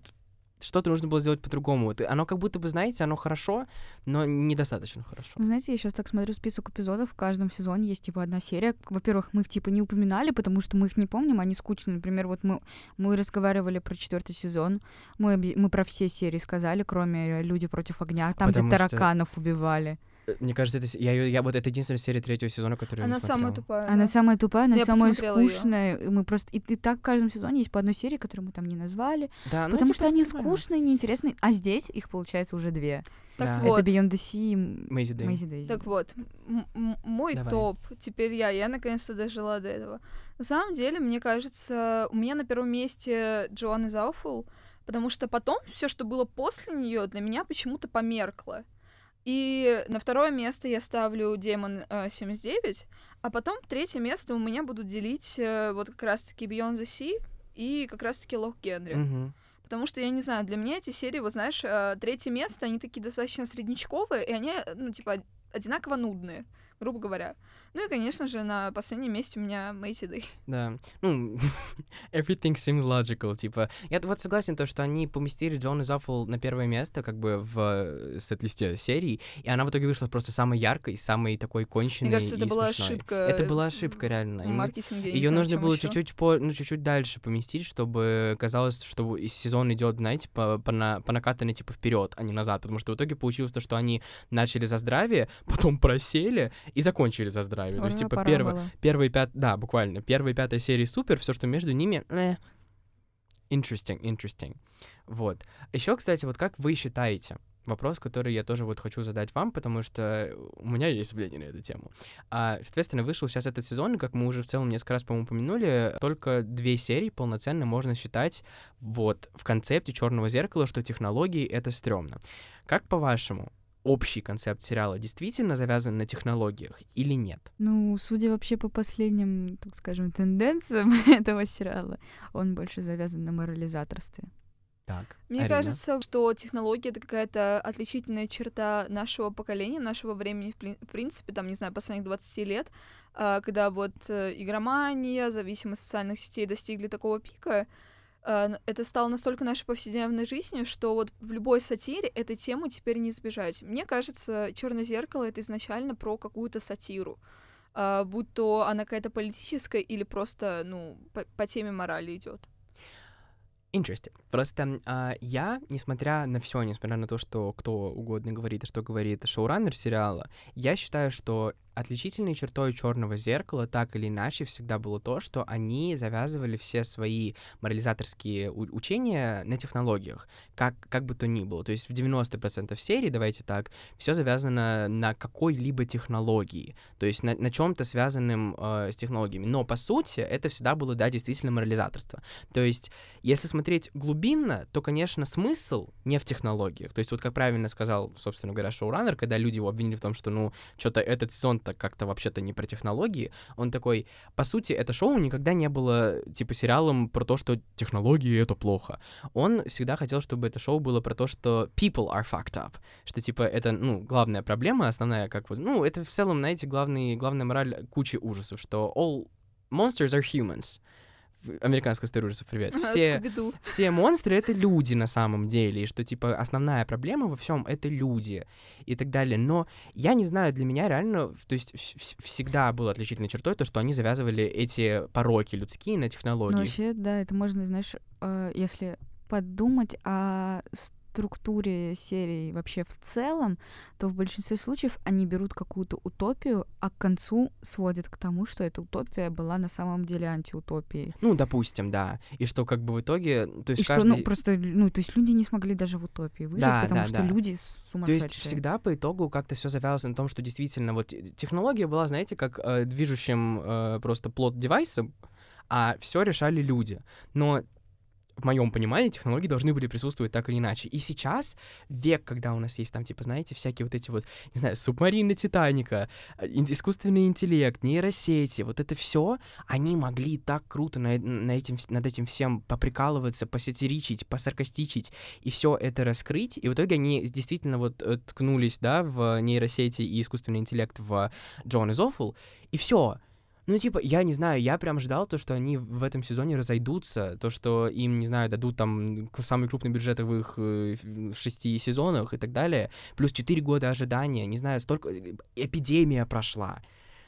S1: что-то нужно было сделать по-другому. Вот оно как будто бы, знаете, оно хорошо, но недостаточно хорошо.
S3: Вы знаете, я сейчас так смотрю список эпизодов, в каждом сезоне есть типа одна серия. Во-первых, мы их типа не упоминали, потому что мы их не помним, они скучные. Например, вот мы, мы разговаривали про четвертый сезон, мы, мы про все серии сказали, кроме «Люди против огня», там,
S1: Потому
S3: где
S1: что-
S3: тараканов убивали.
S1: Мне кажется, это, я, её- я, вот это единственная серия третьего сезона, которую я
S2: Она
S1: не
S2: самая
S1: смотрел.
S2: тупая.
S3: Она
S2: да.
S3: самая тупая, она
S2: Я
S3: самая
S2: её.
S3: скучная. и Мы просто и, и так в каждом сезоне есть по одной серии, которую мы там не назвали,
S1: Да, ну,
S3: потому
S1: типа,
S3: что они
S1: нормально.
S3: скучные, неинтересные. А здесь их получается уже две.
S2: Так
S1: Да.
S2: вот,
S3: Это Beyond the Sea и
S1: Мэйзи Дэйн.
S3: Мэйзи Дейзи.
S2: Так вот, м- мой
S1: Давай.
S2: топ, теперь я, я наконец-то дожила до этого. На самом деле, мне кажется, у меня на первом месте Джоанна Зауфул, потому что потом все, что было после нее, для меня почему-то померкло. И на второе место я ставлю Демон э, 79, а потом третье место у меня будут делить э, вот как раз-таки Beyond the Sea и как раз-таки Лох Генри.
S1: Мгм.
S2: Потому что, я не знаю, для меня эти серии, вот знаешь, э, третье место, они такие достаточно среднячковые, и они, э, ну, типа, одинаково нудные, грубо говоря. Ну и, конечно же, на последнем месте у меня Мэйти Дэй.
S1: Да. Ну, everything seems logical, типа. Я вот согласен, то, что они поместили Джон и Заффл на первое место, как бы, в э, сет-листе серии, и она в итоге вышла просто самой яркой, самой такой конченной
S2: Мне кажется, это была
S1: смешной.
S2: ошибка.
S1: Это была
S2: в-
S1: ошибка, реально.
S2: В маркетинге.
S1: Ее нужно было чуть-чуть по, ну чуть-чуть дальше поместить, чтобы казалось, что сезон идет, знаете, по, по, на, по накатанной типа вперед, а не назад, потому что в итоге получилось то, что они начали за здравие, потом просели и закончили за здравие. То есть
S3: Ура,
S1: типа первое, первые пят, да, буквально первые пятая серии супер, все, что между ними, э, interesting, interesting. Вот. Еще, кстати, вот как вы считаете? Вопрос, который я тоже вот хочу задать вам, потому что у меня есть мнение на эту тему. А, соответственно, вышел сейчас этот сезон, как мы уже в целом несколько раз, по-моему, упомянули, только две серии полноценно можно считать вот в концепте Черного зеркала, что технологии это стрёмно. Как по-вашему, общий концепт сериала действительно завязан на технологиях или нет?
S3: Ну, судя вообще по последним, так скажем, тенденциям этого сериала, он больше завязан на морализаторстве.
S1: Так.
S2: Мне
S1: Арина?
S2: кажется, что технология — это какая-то отличительная черта нашего поколения, нашего времени, в принципе, там, не знаю, последних 20 лет, а, когда вот э, игромания, зависимость социальных сетей достигли такого пика, это стало настолько нашей повседневной жизнью, что вот в любой сатире этой темы теперь не избежать. Мне кажется, Черное зеркало — это изначально про какую-то сатиру. а, будь то она какая-то политическая или просто, ну, по, по теме морали идет.
S1: Interesting. Просто а, я, несмотря на все, несмотря на то, что кто угодно говорит и что говорит шоураннер сериала, я считаю, что отличительной чертой черного зеркала так или иначе всегда было то, что они завязывали все свои морализаторские учения на технологиях, как, как бы то ни было. То есть в 90% серий, давайте так, все завязано на какой-либо технологии, то есть на, на чем-то связанным э, с технологиями. Но по сути это всегда было, да, действительно морализаторство. То есть если смотреть глубинно, то, конечно, смысл не в технологиях. То есть вот как правильно сказал, собственно говоря, шоураннер, когда люди его обвинили в том, что, ну, что-то этот сезон-то как-то вообще-то не про технологии, он такой, по сути, это шоу никогда не было, типа, сериалом про то, что технологии — это плохо. Он всегда хотел, чтобы это шоу было про то, что people are fucked up, что, типа, это, ну, главная проблема, основная, как вот, ну, это в целом, знаете, главный, главная мораль кучи ужасов, что all monsters are humans. Американская история ужасов, привет. Все, все монстры это люди на самом деле, и что типа основная проблема во всем это люди и так далее. Но я не знаю, для меня реально, то есть вс- вс- всегда было отличительной чертой то, что они завязывали эти пороки людские на технологии.
S3: Ну, вообще, да, это можно, знаешь, э, если подумать о структуре серии вообще в целом, то в большинстве случаев они берут какую-то утопию, а к концу сводят к тому, что эта утопия была на самом деле антиутопией.
S1: Ну, допустим, да. И что как бы в итоге, то есть
S3: И что,
S1: каждый...
S3: ну, просто, ну, то есть люди не смогли даже в утопии выжить,
S1: Да,
S3: потому
S1: да,
S3: что
S1: да.
S3: люди
S1: То
S3: сумасшедшие.
S1: есть всегда по итогу как-то все завязывалось на том, что действительно вот те- технология была, знаете, как э, движущим э, просто плод девайсом, а все решали люди. Но в моем понимании технологии должны были присутствовать так или иначе. И сейчас век, когда у нас есть там, типа, знаете, всякие вот эти вот, не знаю, субмарины Титаника, э, искусственный интеллект, нейросети, вот это все, они могли так круто на, на этим, над этим всем поприкалываться, посатиричить, посаркастичить, и все это раскрыть. И в итоге они действительно вот э, ткнулись, да, в нейросети и искусственный интеллект в Джон из Awful, и все. Ну, типа, я не знаю, я прям ждал то, что они в этом сезоне разойдутся, то, что им, не знаю, дадут там самый крупный бюджет в их э, в шести сезонах и так далее, плюс четыре года ожидания, не знаю, столько... э, Эпидемия прошла.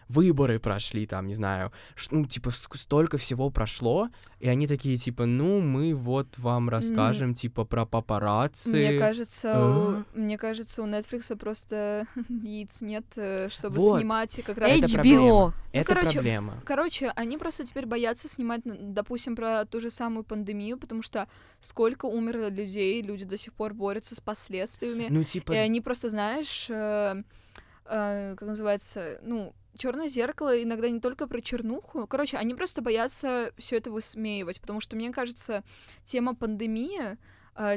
S1: Выборы прошли, там, не знаю, ну, типа, столько всего прошло, и они такие, типа, ну, мы вот вам расскажем, типа, про папарацци.
S2: Мне кажется,
S1: А?
S2: у, мне кажется, у Netflix просто яиц нет, э, чтобы
S1: Вот.
S2: снимать как раз
S1: Это
S3: HBO.
S1: проблема. Это
S2: Ну, короче,
S1: проблема.
S2: Короче, они просто теперь боятся снимать, допустим, про ту же самую пандемию, потому что сколько умерло людей, люди до сих пор борются с последствиями.
S1: Ну, типа,
S2: И они просто, знаешь, э, э, как называется, ну, черное зеркало иногда не только про чернуху. Короче, они просто боятся все это высмеивать, потому что, мне кажется, тема пандемии,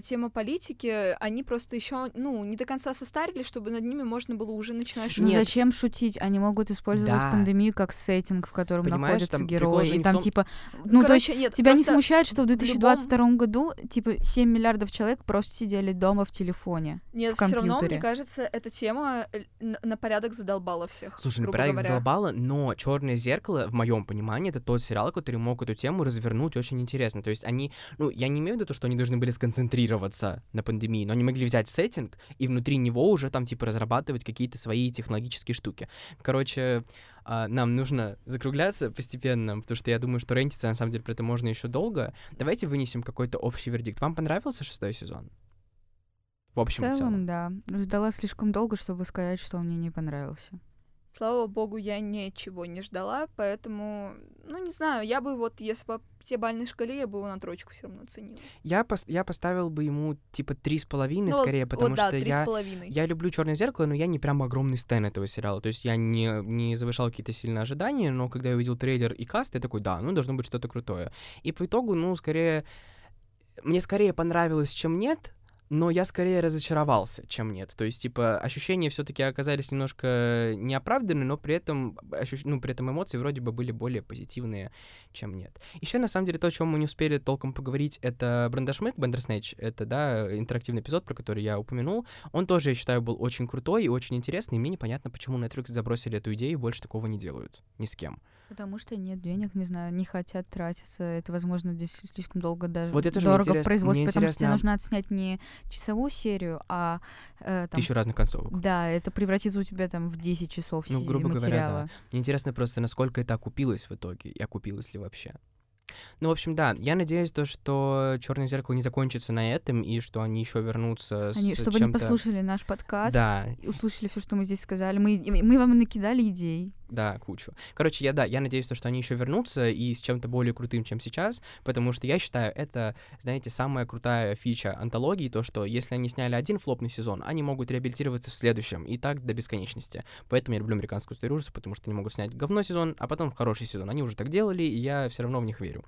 S2: тема политики, они просто еще, ну, не до конца состарили, чтобы над ними можно было уже начинать
S3: Ну
S2: шутить.
S1: Нет.
S3: зачем шутить? Они могут использовать
S1: Да.
S3: пандемию как сеттинг, в котором
S1: Понимаешь,
S3: находятся
S1: там
S3: герои. И там
S1: том-
S3: типа, ну то есть
S2: Короче, нет,
S3: тебя не смущает, что в
S2: любом-
S3: 2022 году типа 7 миллиардов человек просто сидели дома в телефоне.
S2: Нет, все равно, мне кажется, эта тема э, на, на порядок задолбала всех.
S1: Слушай,
S2: грубо
S1: порядок
S2: говоря.
S1: задолбало, но Черное зеркало, в моем понимании, это тот сериал, который мог эту тему развернуть очень интересно. То есть они, ну, я не имею в виду то, что они должны были сконцентрироваться на пандемии, но они могли взять сеттинг и внутри него уже там, типа, разрабатывать какие-то свои технологические штуки. Короче, а, нам нужно закругляться постепенно, потому что я думаю, что рентиться, на самом деле, про это можно еще долго. Давайте вынесем какой-то общий вердикт. Вам понравился шестой сезон? В
S3: В
S1: общем и
S3: целом,
S1: целом.
S3: да. Ждала слишком долго, чтобы сказать, что он мне не понравился.
S2: Слава богу, я ничего не ждала, поэтому, ну, не знаю, я бы вот, если по пятибалльной шкале, я бы его на тройку все равно оценила.
S1: Я, пос- я поставил бы ему, типа, три с половиной,
S2: Ну,
S1: скорее, потому
S2: вот, да,
S1: что я... Я люблю Черное зеркало, но я не прям огромный стен этого сериала. То есть я не, не завышал какие-то сильные ожидания, но когда я увидел трейлер и каст, я такой, да, ну должно быть что-то крутое. И по итогу, ну, скорее, мне скорее понравилось, чем нет, но я скорее разочаровался, чем нет. То есть, типа, ощущения все-таки оказались немножко неоправданны, но при этом, ощущ... ну, при этом эмоции вроде бы были более позитивные, чем нет. Еще, на самом деле, то, о чем мы не успели толком поговорить, это Брандашмык, Бендерснэч, это, да, интерактивный эпизод, про который я упомянул. Он тоже, я считаю, был очень крутой и очень интересный, и мне непонятно, почему Netflix забросили эту идею и больше такого не делают ни с кем.
S3: Потому что нет денег, не знаю, не хотят тратиться. Это, возможно, здесь слишком долго даже
S1: Вот это же мне
S3: дорого в
S1: интересно-
S3: производстве,
S1: мне
S3: потому что тебе
S1: интересно-
S3: нужно отснять не часовую серию, а э, там,
S1: Тысячу разных концовок.
S3: Да, это превратится у тебя там в 10 часов
S1: Ну, грубо говоря,
S3: материала.
S1: Мне интересно просто, насколько это окупилось в итоге, и окупилось ли вообще. Ну, в общем, да, я надеюсь, то, что Черное зеркало не закончится на этом, и что они еще вернутся
S3: Они,
S1: с
S3: чтобы они
S1: чем-то...
S3: послушали наш подкаст,
S1: Да,
S3: и услышали все, что мы здесь сказали. Мы, мы вам накидали идей.
S1: да, кучу. Короче, я, да, я надеюсь, то, что они еще вернутся и с чем-то более крутым, чем сейчас, потому что я считаю, это, знаете, самая крутая фича антологии, то, что если они сняли один флопный сезон, они могут реабилитироваться в следующем, и так до бесконечности. Поэтому я люблю американскую историю ужаса, потому что они могут снять говно сезон, а потом хороший сезон. Они уже так делали, и я все равно в них верю.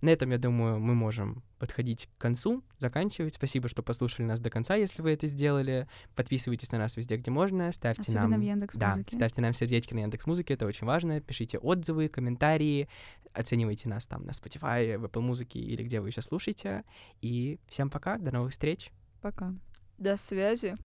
S1: На этом, я думаю, мы можем подходить к концу, заканчивать. Спасибо, что послушали нас до конца, если вы это сделали. Подписывайтесь на нас везде, где можно. Ставьте
S3: Особенно
S1: нам...
S3: в Яндекс
S1: Да, ставьте нам сердечки на Яндекс Музыке, это очень важно. Пишите отзывы, комментарии, оценивайте нас там на Spotify, в Apple Музыке или где вы еще слушаете. И всем пока, до новых встреч.
S3: Пока.
S2: До связи.